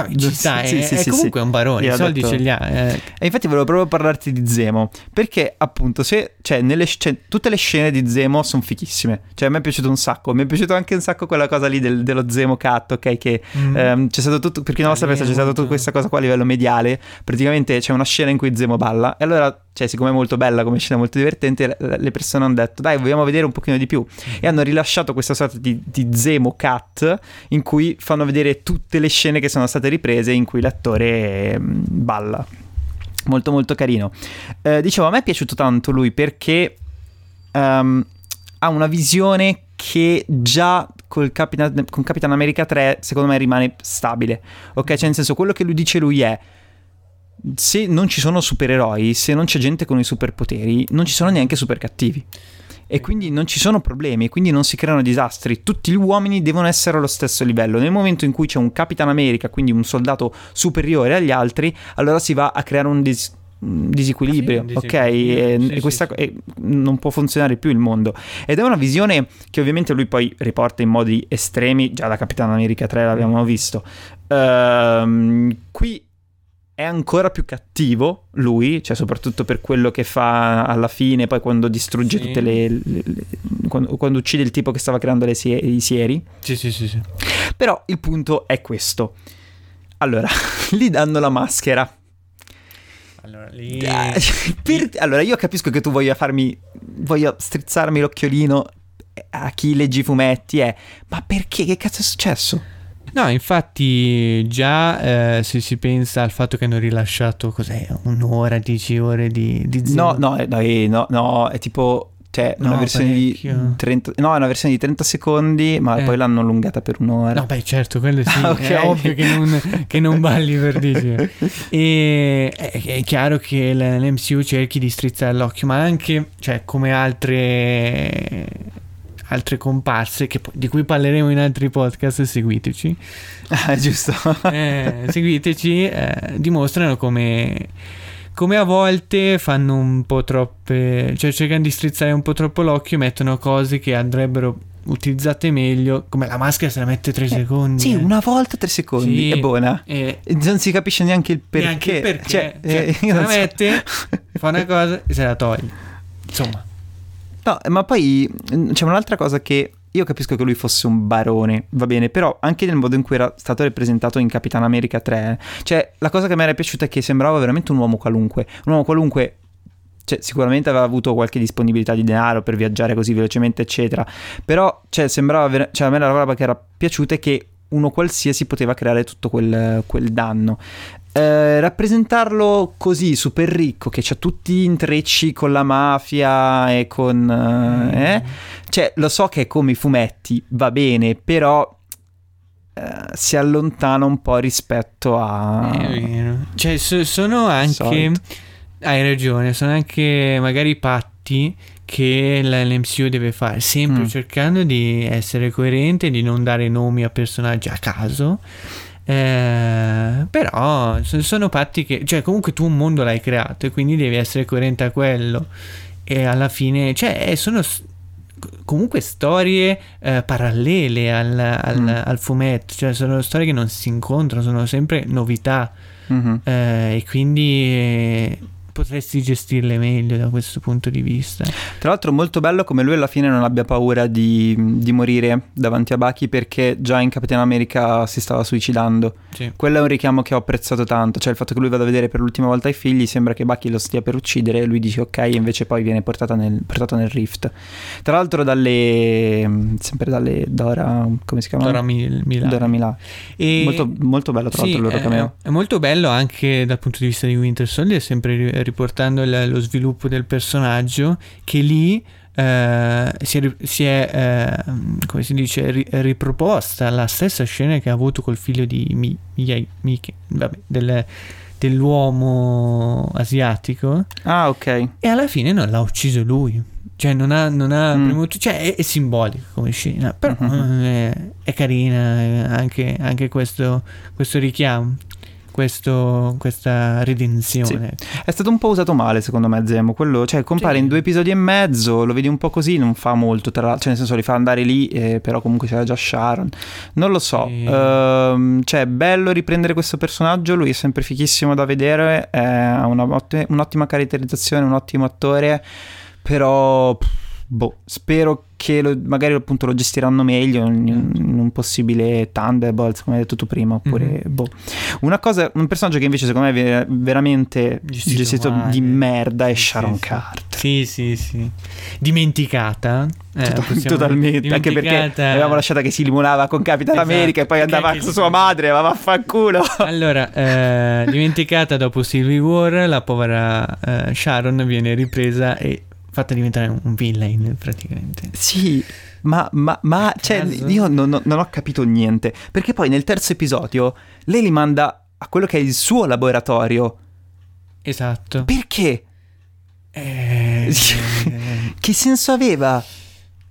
Vabbè, ci sta, sì, è, sì, è sì, comunque un barone, i soldi detto- ce li ha. eh. E infatti volevo proprio parlarti di Zemo, perché appunto se, cioè, nelle, cioè, tutte le scene di Zemo sono fichissime, cioè a me è piaciuto un sacco, mi è piaciuto anche un sacco quella cosa lì del- dello Zemo cat, ok, che Mm. ehm, c'è stato tutto, per chi non lo sapesse c'è stata tutta questa cosa qua a livello mediale, praticamente c'è una scena in cui Zemo balla e allora, cioè siccome è molto bella come scena, molto divertente, le- persone hanno detto dai vogliamo vedere un pochino di più e hanno rilasciato questa sorta di, di Zemo cat in cui fanno vedere tutte le scene che sono state riprese in cui l'attore ehm, balla. Molto molto carino. Eh, dicevo, a me è piaciuto tanto lui perché ehm, ha una visione che già Capitan, con Capitan America 3 secondo me rimane stabile. Ok, cioè nel senso quello che lui dice lui è se non ci sono supereroi, se non c'è gente con i superpoteri, non ci sono neanche super cattivi. E quindi non ci sono problemi, quindi non si creano disastri. Tutti gli uomini devono essere allo stesso livello. Nel momento in cui c'è un Capitan America, quindi un soldato superiore agli altri, allora si va a creare un dis- mm, disequilibrio, Sì, ok? E, sì, e questa, sì. e non può funzionare più il mondo. Ed è una visione che ovviamente lui poi riporta in modi estremi, già da Capitano America 3 l'abbiamo visto. Ehm, qui è ancora più cattivo lui, cioè soprattutto per quello che fa alla fine, poi quando distrugge Sì. tutte le... le- le- quando, quando uccide il tipo che stava creando le sie- i sieri. Sì, sì, sì, sì. Però il punto è questo. Allora, [laughs] gli danno la maschera. Allora, lì... [laughs] Per- Allora, io capisco che tu voglia farmi. voglia strizzarmi l'occhiolino a chi legge i fumetti, eh. Ma perché? Che cazzo è successo? No, infatti già eh, se si pensa al fatto che hanno rilasciato, cos'è, un'ora, dieci ore di, di No, no, eh, no, eh, no, no, è tipo. Cioè, una No, versione parecchio. di 30. No, è una versione di 30 secondi, ma Eh. poi l'hanno allungata per un'ora. No, beh, certo, quello sì, [laughs] Ah, ok. è ovvio che non, che non balli per dire. [laughs] E è, è chiaro che l'MCU cerchi di strizzare l'occhio, ma anche, cioè, come altre altre comparse che di cui parleremo in altri podcast, seguiteci. [laughs] Ah, giusto. [laughs] eh, seguiteci, eh, dimostrano come, come a volte fanno un po' troppe, cioè cercano di strizzare un po' troppo l'occhio, mettono cose che andrebbero utilizzate meglio, come la maschera se la mette 3 secondi. Sì, eh. una volta tre secondi. Sì. È buona. E E Non si capisce neanche il perché. neanche il perché. Cioè, Cioè, eh, la so. mette, [laughs] fa una cosa e se la toglie. Insomma, No, ma poi mm, c'è un'altra cosa che io capisco che lui fosse un barone, va bene, però anche nel modo in cui era stato rappresentato in Capitan America 3, cioè la cosa che mi era piaciuta è che sembrava veramente un uomo qualunque, un uomo qualunque cioè, sicuramente aveva avuto qualche disponibilità di denaro per viaggiare così velocemente, eccetera. Però, cioè, sembrava ver- cioè, a me la roba che era piaciuta è che uno qualsiasi poteva creare tutto quel, quel danno. Eh, rappresentarlo così, super ricco, che c'ha tutti gli intrecci con la mafia e con... eh, eh, cioè, lo so che è come i fumetti, va bene, però eh, si allontana un po' rispetto a... Cioè, so- sono anche. Solito. Hai ragione, sono anche magari patti che l'MCU deve fare, sempre Mm. cercando di essere coerente, di non dare nomi a personaggi a caso. Eh, però so- sono patti che, cioè, comunque tu un mondo l'hai creato e quindi devi essere coerente a quello. E alla fine, cioè, eh, sono comunque storie eh, parallele al, al- Mm. al fumetto, cioè, sono storie che non si incontrano, sono sempre novità. Mhm. Eh, e quindi eh, potresti gestirle meglio da questo punto di vista. Tra l'altro molto bello come lui alla fine non abbia paura di, di morire davanti a Bucky perché già in Capitan America si stava suicidando. Sì. Quello è un richiamo che ho apprezzato tanto, cioè il fatto che lui vada a vedere per l'ultima volta i figli, sembra che Bucky lo stia per uccidere e lui dice ok e invece poi viene portata nel, portato nel rift. Tra l'altro dalle... sempre dalle Dora... come si chiama? Dora Mil- Milano. Dora Milà. E- Molto, molto bello tra sì, l'altro il loro è, cameo. è molto bello anche dal punto di vista di Winter Soldier, sempre riportando il- lo sviluppo del personaggio, che lì eh, si è, si è, eh, come si dice, ri- riproposta la stessa scena che ha avuto col figlio di Mi- Miyai- Miki- vabbè, del- dell'uomo asiatico Ah ok. e alla fine non l'ha ucciso lui. Cioè, non ha, non ha Mm. premuto. Cioè, è, è simbolico come scena. Però Mhm. eh, è, carina anche, anche questo, questo richiamo. Questo, questa redenzione. È stato un po' usato male secondo me Zemo, quello, cioè compare Sì. in due episodi e mezzo, lo vedi un po' così, non fa molto, tra l'altro, cioè nel senso li fa andare lì, eh, però comunque c'era già Sharon, non lo so, Sì. Ehm, cioè è bello riprendere questo personaggio, lui è sempre fichissimo da vedere, ha un'ottima caratterizzazione, un ottimo attore, però boh, spero che lo- magari appunto lo gestiranno meglio in, in un possibile Thunderbolts, come hai detto tu prima, oppure Mhm. boh. Una cosa, un personaggio che invece secondo me è veramente Gestito gestito, di merda è Sì, Sharon sì. Carter. Sì, sì, sì. Dimenticata. eh, possiamo- Totalmente, anche perché avevamo lasciata che si limonava con Capitan Esatto, America e poi andava con sua madre, ma vaffanculo. [laughs] Allora, eh, dimenticata dopo Civil War, la povera eh, Sharon viene ripresa e fatta diventare un villain praticamente. Sì, ma, ma, ma cioè, io non, non- non ho capito niente. Perché poi nel terzo episodio lei li manda a quello che è il suo laboratorio. Esatto. Perché? Eh, [laughs] Che senso aveva?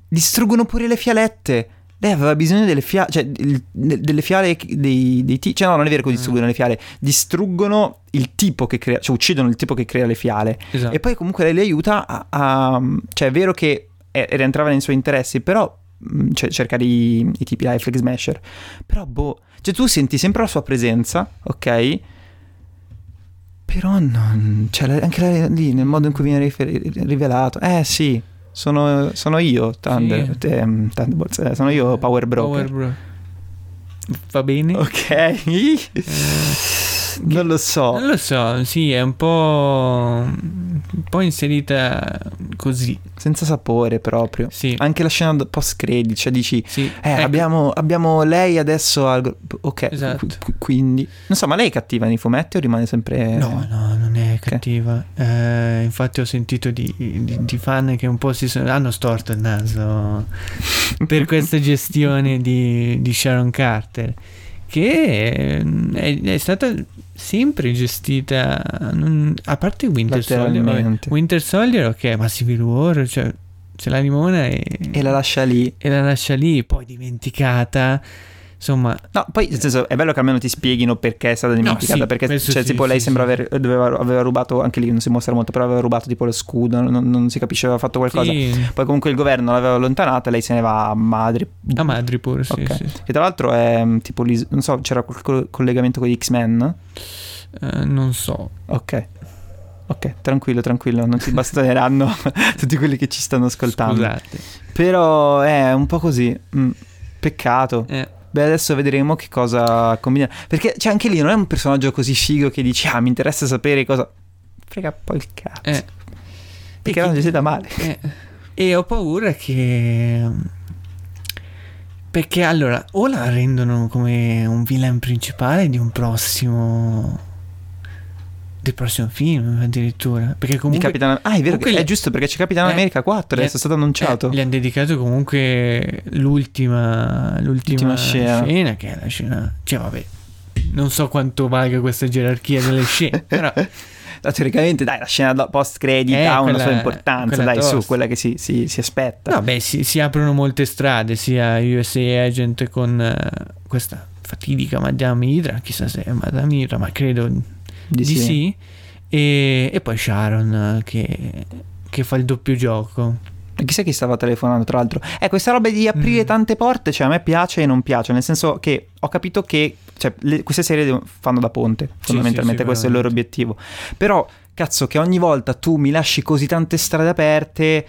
Distruggono pure le fialette. Lei aveva bisogno delle fiale, cioè delle fiale dei, dei ti- cioè no, non è vero che Mm. distruggono le fiale, distruggono il tipo che crea, cioè uccidono il tipo che crea le fiale. Esatto. E poi comunque lei li aiuta a, a- cioè è vero che eh, rientrava nei suoi interessi, però mh, cioè, cercare i, i tipi là, i flag smasher. Però boh, cioè tu senti sempre la sua presenza, ok? Però non, cioè la- anche la- lì nel modo in cui viene rifer- rivelato, eh sì, sono, sono io Thunder, Sì. mm, Thunderbolts, eh, sono io Power Broker. Power Bro- Va bene? Ok, Eh, [laughs] non lo so. non lo so, sì, è un po'. un po' inserita così. Senza sapore proprio. Sì. Anche la scena post credit, cioè dici sì. Eh, Ecco, abbiamo, abbiamo lei adesso al... Ok, Esatto. qu- qu- quindi... Non so, ma lei è cattiva nei fumetti o rimane sempre... No, no, non è cattiva. Eh, infatti ho sentito di, di- di fan che un po' si sono, hanno storto il naso [laughs] per questa gestione di, di Sharon Carter, che è, è stata sempre gestita, non- a parte Winter Soldier. Winter Soldier, ok, ma Civil War, cioè, se la limona e, E la lascia lì. e la lascia lì, poi dimenticata. Insomma, No, poi nel senso, è bello che almeno ti spieghino perché è stata dimenticata. sì, perché cioè, sì, tipo lei sì, sembra sì. aver, doveva- aveva rubato, anche lì non si mostra molto, però aveva rubato tipo lo scudo, non, non si capisce, aveva fatto qualcosa. Poi comunque il governo l'aveva allontanata, lei se ne va a Madri. a Madripoor, sì, Ok. sì, sì. Che tra l'altro è tipo, non so, c'era quel co- collegamento con gli X-Men? Eh, non so. Ok. Ok, tranquillo, tranquillo, non ti bastoneranno [laughs] tutti quelli che ci stanno ascoltando. Scusate. Però è un po' così. mm, Peccato. Eh, Beh, adesso vedremo che cosa combina. Perché c'è anche lì, non è un personaggio così figo che dici, ah, mi interessa sapere cosa. Frega poi il cazzo. eh, Perché non ci da male. eh, e ho paura che... Perché allora, o la rendono come un villain principale di un prossimo... del prossimo film addirittura. Perché Di comunque... Capitan... Ah, è vero, comunque è giusto perché c'è Capitan eh, America 4, le- adesso è stato annunciato. Eh, gli hanno dedicato comunque l'ultima, l'ultima L'ultima scena. scena. che è la scena. Cioè, vabbè, non so quanto valga questa gerarchia delle scene, [laughs] però No, teoricamente, dai, la scena post credit Eh, ha una quella- sua importanza, dai, su, tosta. quella che si, si- si aspetta. No, beh, si, si aprono molte strade, sia USA Agent con eh, questa fatidica Madame Hydra, chissà se è Madame Hydra, ma credo sì. sì. E, e poi Sharon che, che fa il doppio gioco. Chissà chi stava telefonando, tra l'altro. Eh, questa roba di aprire Mm. tante porte, cioè a me piace e non piace, nel senso che ho capito che cioè, le- queste serie fanno da ponte, fondamentalmente sì, questo è il loro obiettivo. Però, cazzo, che ogni volta tu mi lasci così tante strade aperte...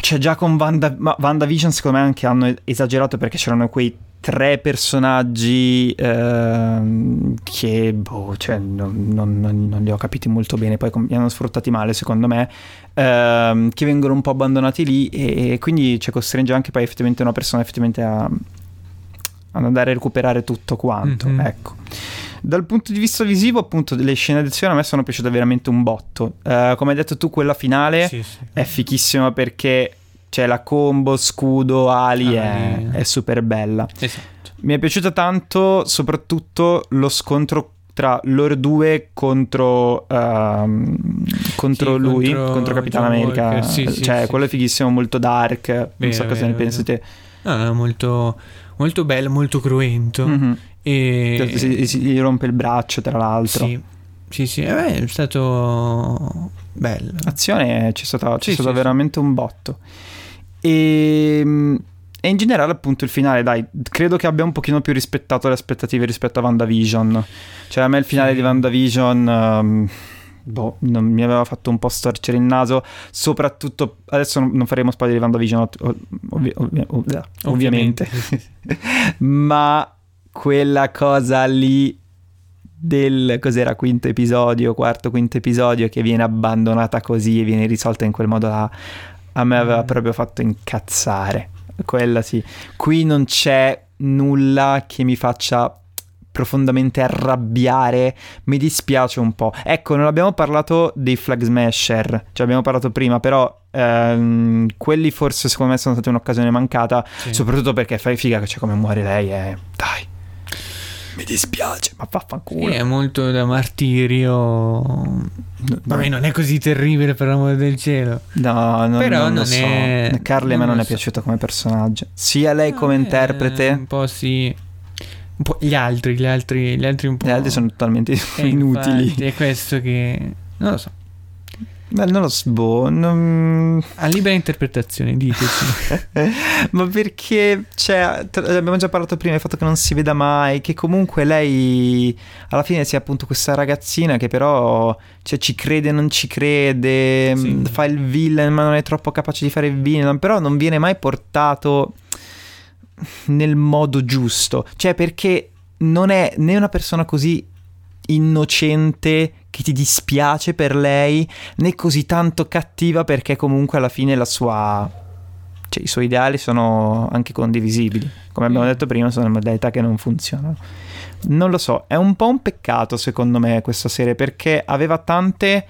Cioè già con Wanda, ma WandaVision secondo me anche hanno esagerato perché c'erano quei tre personaggi ehm, che boh, cioè, non, non- non- li ho capiti molto bene, poi com- li hanno sfruttati male secondo me, ehm, che vengono un po' abbandonati lì e, e quindi cioè, costringe anche poi effettivamente una persona effettivamente a, ad andare a recuperare tutto quanto, Mhm. ecco. Dal punto di vista visivo, appunto, le scene d'azione a me sono piaciute veramente un botto. Eh, come hai detto tu, quella finale Sì, sì. è fichissima perché c'è la combo, scudo, ali, Ali. è, è super bella. Esatto. Mi è piaciuto tanto soprattutto lo scontro tra loro due contro, ehm, contro Sì, lui, contro contro Capitan John America. Walker, sì, sì, cioè, sì, quello sì. è fighissimo, molto dark. non Vero, so cosa vero, ne pensi te. No, molto, molto bello, molto cruento. Mhm. E... Si, si- gli rompe il braccio, tra l'altro. Sì, sì, sì, eh, beh, è stato bello. Azione c'è stata, c'è Sì, stato sì, veramente un botto. E, e in generale, appunto, il finale, dai, credo che abbia un pochino più rispettato le aspettative rispetto a WandaVision. Cioè, a me il finale Sì. di WandaVision. ehm, boh, non- mi aveva fatto un po' storcere il naso. Soprattutto, adesso non, non faremo spoiler di WandaVision, ov- ovvi- ov- ovviamente. [laughs] Ma quella cosa lì del cos'era quinto episodio, quarto, quinto episodio che viene abbandonata così e viene risolta in quel modo là, a me aveva proprio fatto incazzare. Quella sì. Qui non c'è nulla che mi faccia profondamente arrabbiare, mi dispiace un po'. Ecco, non abbiamo parlato dei flag smasher, cioè abbiamo parlato prima, però ehm, quelli forse secondo me sono stati un'occasione mancata, Sì. soprattutto perché fai figa che c'è come muore lei, eh. dai. Mi dispiace, ma vaffanculo. Sì, è molto da martirio. No, Vabbè, non è così terribile per l'amore del cielo. No, no, Però non lo non so. è- Carly a me non lo è so. piaciuta come personaggio. Sia lei come Eh, interprete, Un po' sì. Un po' gli altri, gli altri, gli altri un po'. gli altri sono totalmente Eh, inutili. infatti, È questo che. Non lo so. Beh, non lo so, boh, non- A libera interpretazione, diteci. [laughs] Ma perché, cioè, tra- abbiamo già parlato prima del fatto che non si veda mai, che comunque lei alla fine sia appunto questa ragazzina che però cioè, ci crede, non ci crede, Sì. mh, fa il villain ma non è troppo capace di fare il villain, però non viene mai portato nel modo giusto, cioè perché non è né una persona così innocente che ti dispiace per lei, né così tanto cattiva perché comunque alla fine la sua cioè i suoi ideali sono anche condivisibili. Come abbiamo Mm. detto prima, sono modalità che non funzionano. Non lo so, è un po' un peccato secondo me questa serie perché aveva tante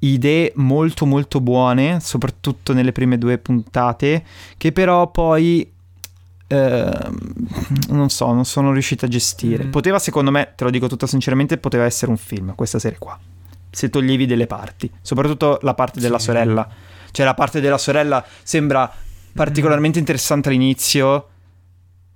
idee molto molto buone, soprattutto nelle prime due puntate, che però poi ehm, non so, non sono riuscita a gestire. Mm. Poteva secondo me, te lo dico tutta sinceramente, poteva essere un film questa serie qua. Se toglievi delle parti, soprattutto la parte della Sì. sorella. Cioè la parte della sorella sembra particolarmente interessante all'inizio.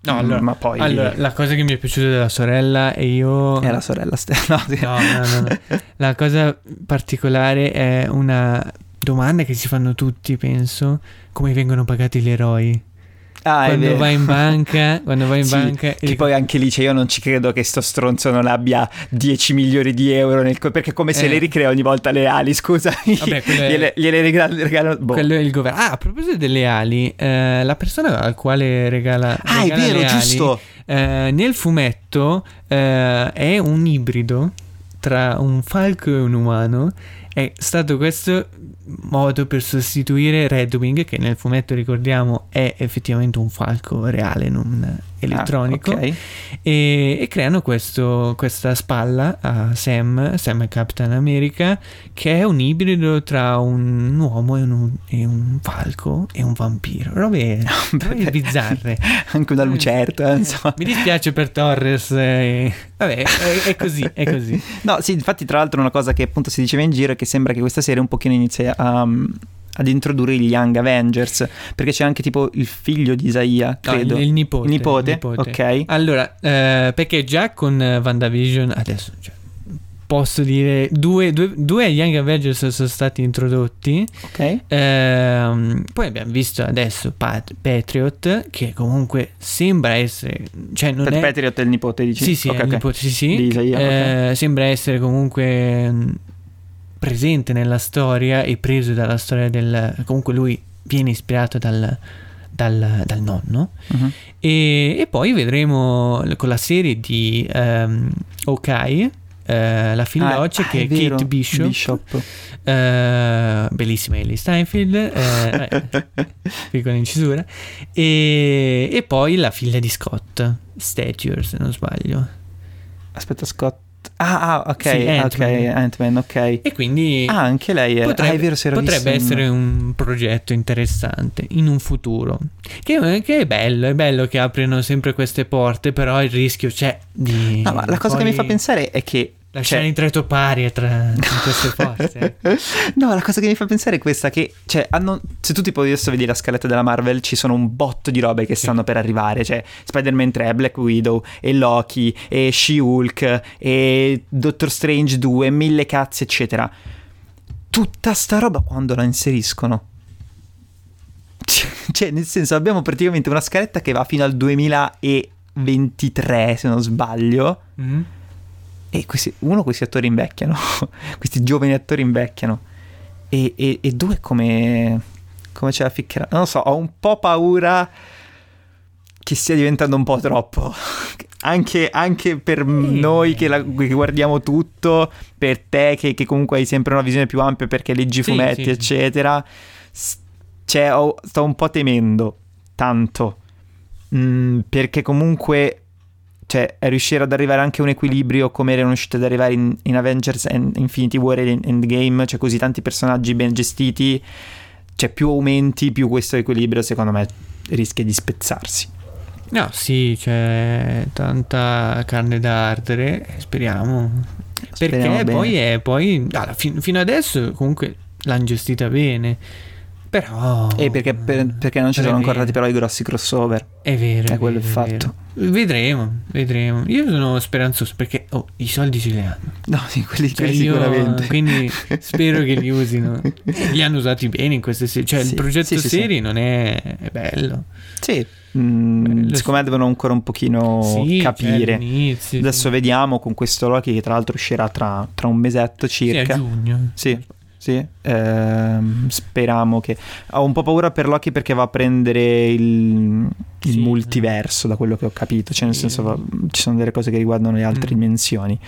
No, mm, allora, ma poi allora, la cosa che mi è piaciuta della sorella e io... è la sorella stessa. [laughs] No, sì. No, no, no, no. La cosa particolare è una domanda che si fanno tutti, penso, come vengono pagati gli eroi. Ah, è quando vai in banca, quando vai in [laughs] Sì, banca... Che poi anche lì, cioè, io non ci credo che sto stronzo non abbia 10 milioni di euro nel co- perché come se Eh. le ricrea ogni volta le ali, scusa. Vabbè, [laughs] è- gliele, gliele regalo, regalo- boh. Quello è il governo. Ah, a proposito delle ali, eh, la persona al quale regala, Ah, è regala vero, le ali, giusto. eh, nel fumetto eh, è un ibrido tra un falco e un umano. È stato questo modo per sostituire Redwing, che nel fumetto ricordiamo è effettivamente un falco reale, non elettronico. Ah, ok. E, e creano questo- questa spalla a Sam, Sam è Captain America, che è un ibrido tra un uomo e un, e un falco e un vampiro. Robe, [laughs] robe bizzarre. Anche una lucerta, insomma. Mi dispiace per Torres. eh, vabbè, è, è così, è così. [laughs] No, sì, infatti, tra l'altro, una cosa che appunto si diceva in giro è che sembra che questa serie un pochino inizi a, ad introdurre gli Young Avengers. Perché c'è anche tipo il figlio di Isaia, No, credo. il, il nipote. Il nipote? il nipote. Ok. Allora, eh, perché già con WandaVision, adesso cioè, posso dire, due, due, due Young Avengers sono stati introdotti. Ok. Ehm, poi abbiamo visto adesso Pat- Patriot, che comunque sembra essere... Cioè non Per è... Patriot è il nipote, dici? Sì, sì, Ok, è il ok. nipote, sì, sì. Di Isaia, Eh, Sembra essere comunque mh, presente nella storia e preso dalla storia del... Comunque lui viene ispirato dal, dal, dal nonno. Mhm. E, e poi vedremo con la serie di ehm, Hawkeye, eh, la filoccia Ah, ah, che è è Kate Bishop, Bishop. eh, bellissima Ellie Steinfeld, eh, eh, [laughs] piccola incisura, e, e poi la figlia di Scott, Stature se non sbaglio. Aspetta, Scott. Ah, ah, ok, Sì, Ant-Man. ok, Ant-Man, ok. E quindi Ah, anche lei è. potrebbe, ah, è vero, potrebbe essere un progetto interessante in un futuro. Che, che è bello, è bello che apriano sempre queste porte, però il rischio c'è di... No, ma la cosa che mi fa poi pensare è che. Lasciare cioè- in tre toparie tra, [laughs] queste forze. no, la cosa che mi fa pensare è questa: che cioè, hanno, se tu tipo adesso vedi la scaletta della Marvel, ci sono un botto di robe che stanno per arrivare. Cioè, Spider-Man 3, Black Widow, e Loki, e She-Hulk, e Doctor Strange 2, mille cazzi, eccetera. Tutta sta roba quando la inseriscono? [laughs] Cioè, nel senso, abbiamo praticamente una scaletta che va fino al 2023, se non sbaglio. Mhm. E questi, uno, questi attori invecchiano, [laughs] questi giovani attori invecchiano. E, e- e due, come, come ce la ficcherà? Non lo so, ho un po' paura che stia diventando un po' troppo. [laughs] Anche, anche per noi che, la- che guardiamo tutto, per te che, che comunque hai sempre una visione più ampia perché leggi Sì, fumetti, sì, sì. eccetera. S- Cioè, ho- sto un po' temendo tanto. Mm, perché comunque cioè riuscire ad arrivare anche a un equilibrio come erano riusciti ad arrivare in, in Avengers and Infinity War e Endgame, cioè così tanti personaggi ben gestiti, cioè più aumenti, più questo equilibrio secondo me rischia di spezzarsi. No, sì, c'è tanta carne da ardere, speriamo. Speriamo Perché poi è poi allora, fin- fino adesso comunque l'hanno gestita bene. Però E perché, per- perché non ci sono è ancora vero. però i grossi crossover. È vero. È quello il vero, fatto. vero. Vedremo, vedremo. Io sono speranzoso perché oh, i soldi ce li hanno. No, sì, quelli, Cioè, quelli sicuramente. Quindi spero che li usino. [laughs] Li hanno usati bene in queste serie. Cioè, Sì, il progetto sì, sì, sì. serie non è, è bello. Sì, mm, Bello. secondo me devono ancora un pochino sì, capire. Cioè, all'inizio, Adesso vediamo con questo Loki che tra l'altro uscirà tra, tra un mesetto sì, a circa. giugno. Sì, sì, ehm, speriamo che... Ho un po' paura per Loki perché va a prendere il, il Sì. multiverso da quello che ho capito, cioè nel Sì. senso va- ci sono delle cose che riguardano le altre Mm. dimensioni.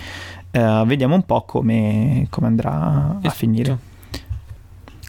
Eh, vediamo un po' come, come andrà a Esatto. finire.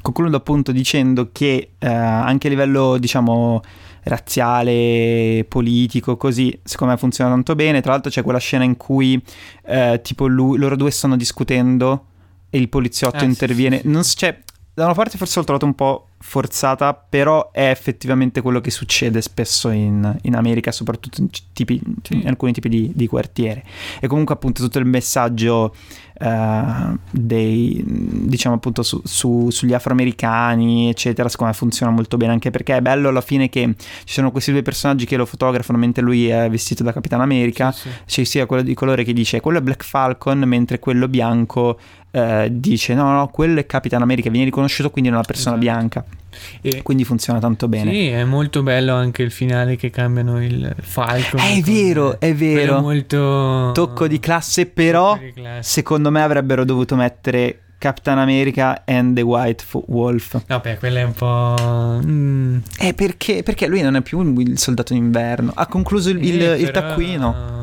Concludo appunto dicendo che eh, anche a livello, diciamo, razziale, politico, così, secondo me funziona tanto bene. Tra l'altro c'è quella scena in cui eh, tipo lui- loro due stanno discutendo e il poliziotto sì, interviene. sì, sì. Non cioè, da una parte forse l'ho trovato un po' forzata, però è effettivamente quello che succede spesso in, in America, soprattutto in, tipi- in alcuni tipi di, di quartiere. E comunque appunto tutto il messaggio eh, dei, diciamo appunto su- su- sugli afroamericani, eccetera, secondo me funziona molto bene, anche perché è bello alla fine che ci sono questi due personaggi che lo fotografano mentre lui è vestito da Capitano America, Sì, sì. c'è sia quello di colore che dice quello è Black Falcon, mentre quello bianco eh, dice no, no, quello è Capitan America, viene riconosciuto quindi è una persona Esatto. bianca, E- quindi funziona tanto bene. Sì, è molto bello anche il finale che cambiano il Falcon. È vero, è vero. molto Tocco di classe, però di classe. secondo me avrebbero dovuto mettere Captain America and the White Wolf. No, beh, quello è un po'. mm, Eh, perché? Perché lui non è più il soldato d'inverno. Ha concluso il, il- eh, il però- taccuino.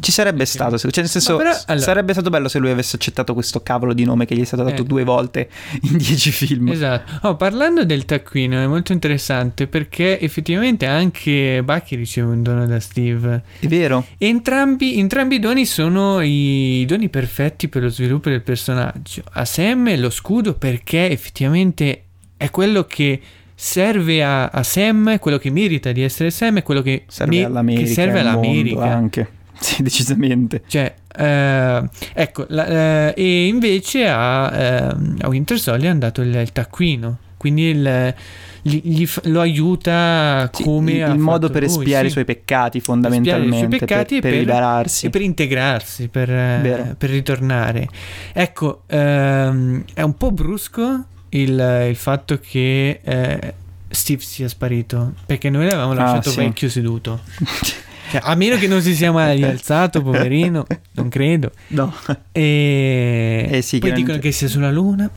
Ci sarebbe stato, cioè nel senso, però, allora- sarebbe stato bello se lui avesse accettato questo cavolo di nome che gli è stato dato Eh. due volte in dieci film. Esatto. Oh, parlando del taccuino è molto interessante perché effettivamente anche Bucky riceve un dono da Steve. È vero? Entrambi, entrambi i doni sono i doni perfetti per lo sviluppo del personaggio. A Sam lo scudo perché effettivamente è quello che serve a, a Sam, quello che merita di essere Sam, è quello che, Serve me- all'America. che serve all'America. anche. [laughs] Sì, decisamente. Cioè, eh, ecco, la- eh, e invece a, ehm, a Winter Soldier hanno dato il, il taccuino, quindi il- gli- gli lo aiuta Sì, come il, ha il modo per espiare sì. i suoi peccati fondamentalmente suoi peccati per, per per- liberarsi. e per integrarsi, per, eh, per ritornare. Ecco, ehm, è un po' brusco il, il fatto che eh, Steve sia sparito, perché noi l'avevamo Ah, lasciato sì. vecchio seduto. [laughs] Cioè, a meno che non si sia mai [laughs] rialzato, poverino, non credo. no. E Eh sì, poi dicono che sia sulla Luna.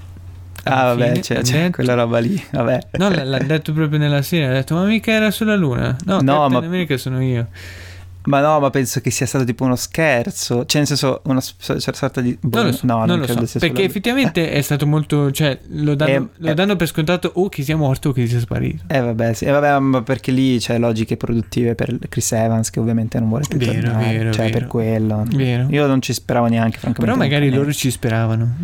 Ah, vabbè, c'è, hanno c'è detto. quella roba lì. Vabbè. No, l- l'ha detto proprio nella serie. Ha detto, ma mica era sulla Luna. No, No, Captain ma- America sono io. Ma no, ma penso che sia stato tipo uno scherzo. Cioè, nel senso, una sorta di. boh, Non lo so, no, non non lo so. Perché sulla- effettivamente è stato molto. Cioè, lo [laughs] danno, Eh, lo eh. danno per scontato o che sia morto o che sia sparito. Eh vabbè, sì, eh, vabbè, ma perché lì c'è logiche produttive per Chris Evans che ovviamente non vuole più Vero, tornare, vero, cioè vero. per quello. Vero. Io non ci speravo neanche, francamente. Però magari loro ci speravano.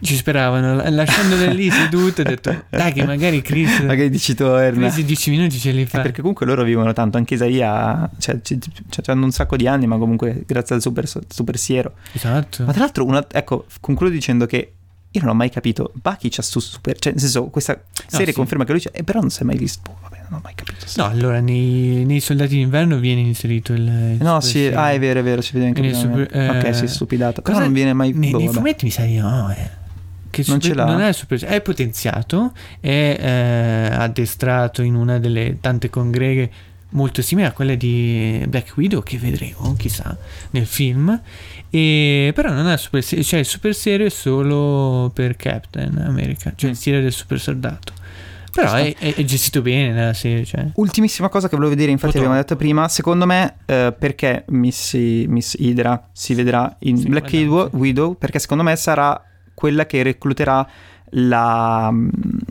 Ci speravano. la- Lasciandole lì sedute, ho detto, dai, che magari Chris. Magari dici torna. Chris 10 minuti ce li Eh, fa. perché comunque loro vivono tanto, anche Isaia, cioè, ci- cioè, hanno un sacco di anni, ma comunque grazie al super, super siero. Esatto. Ma tra l'altro, una- ecco, concludo dicendo che io non ho mai capito, Bucky c'ha stu super, cioè nel senso, questa serie sì. conferma che lui c'è, eh, però non si è mai visto, boh, vabbè, non ho mai capito. No, allora nei, nei soldati d'inverno viene inserito il. il No, sì, ah, è vero, è vero, ci vede anche super- eh, Ok, sì, stupidato. Però non viene mai... Nei, boh, nei vabbè. fumetti mi sa di no, eh. Che Non super- ce l'ha? Non è super è potenziato, è eh, addestrato in una delle tante congreghe molto simili a quelle di Black Widow che vedremo, chissà, nel film. E, però non è super serio, cioè il super serio è solo per Captain America, cioè il stile del super soldato. Però è, è- è gestito bene nella serie, cioè. Ultimissima cosa che volevo dire, infatti Purtroppo. abbiamo detto prima, secondo me eh, perché Miss, Miss Hydra si vedrà in Sì, Black Widow. Widow, perché secondo me sarà quella che recluterà la,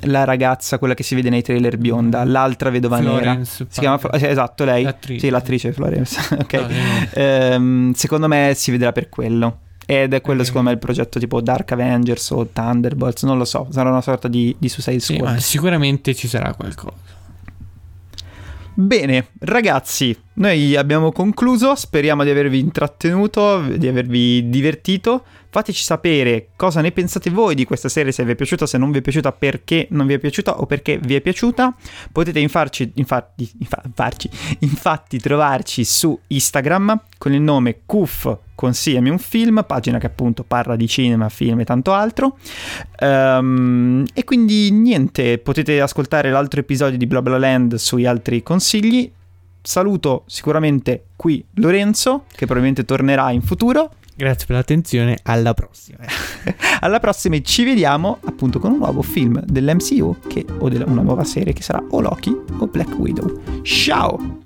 la ragazza, quella che si vede nei trailer bionda, l'altra vedova nera. Florence Si chiama, esatto, lei. L'attrice. Sì, l'attrice Florence. [laughs] ok. No, no. Ehm, secondo me si vedrà per quello. Ed è quello, Ok. secondo me, il progetto tipo Dark Avengers o Thunderbolts, non lo so, sarà una sorta di, di Suicide Sì, Squad. ma sicuramente ci sarà qualcosa. Bene, ragazzi, noi abbiamo concluso, speriamo di avervi intrattenuto, di avervi divertito. Fateci sapere cosa ne pensate voi di questa serie, se vi è piaciuta, se non vi è piaciuta, perché non vi è piaciuta o perché vi è piaciuta. Potete infarci, infatti, infarci, infatti trovarci su Instagram con il nome Cuf consigliami un film, pagina che appunto parla di cinema, film e tanto altro. Um, e quindi niente, potete ascoltare l'altro episodio di Bla Bla Land sui altri consigli. Saluto sicuramente qui Lorenzo, che probabilmente tornerà in futuro. Grazie per l'attenzione, alla prossima. [laughs] alla prossima e ci vediamo appunto con un nuovo film dell'MCU che, o della, una nuova serie che sarà o Loki o Black Widow. Ciao!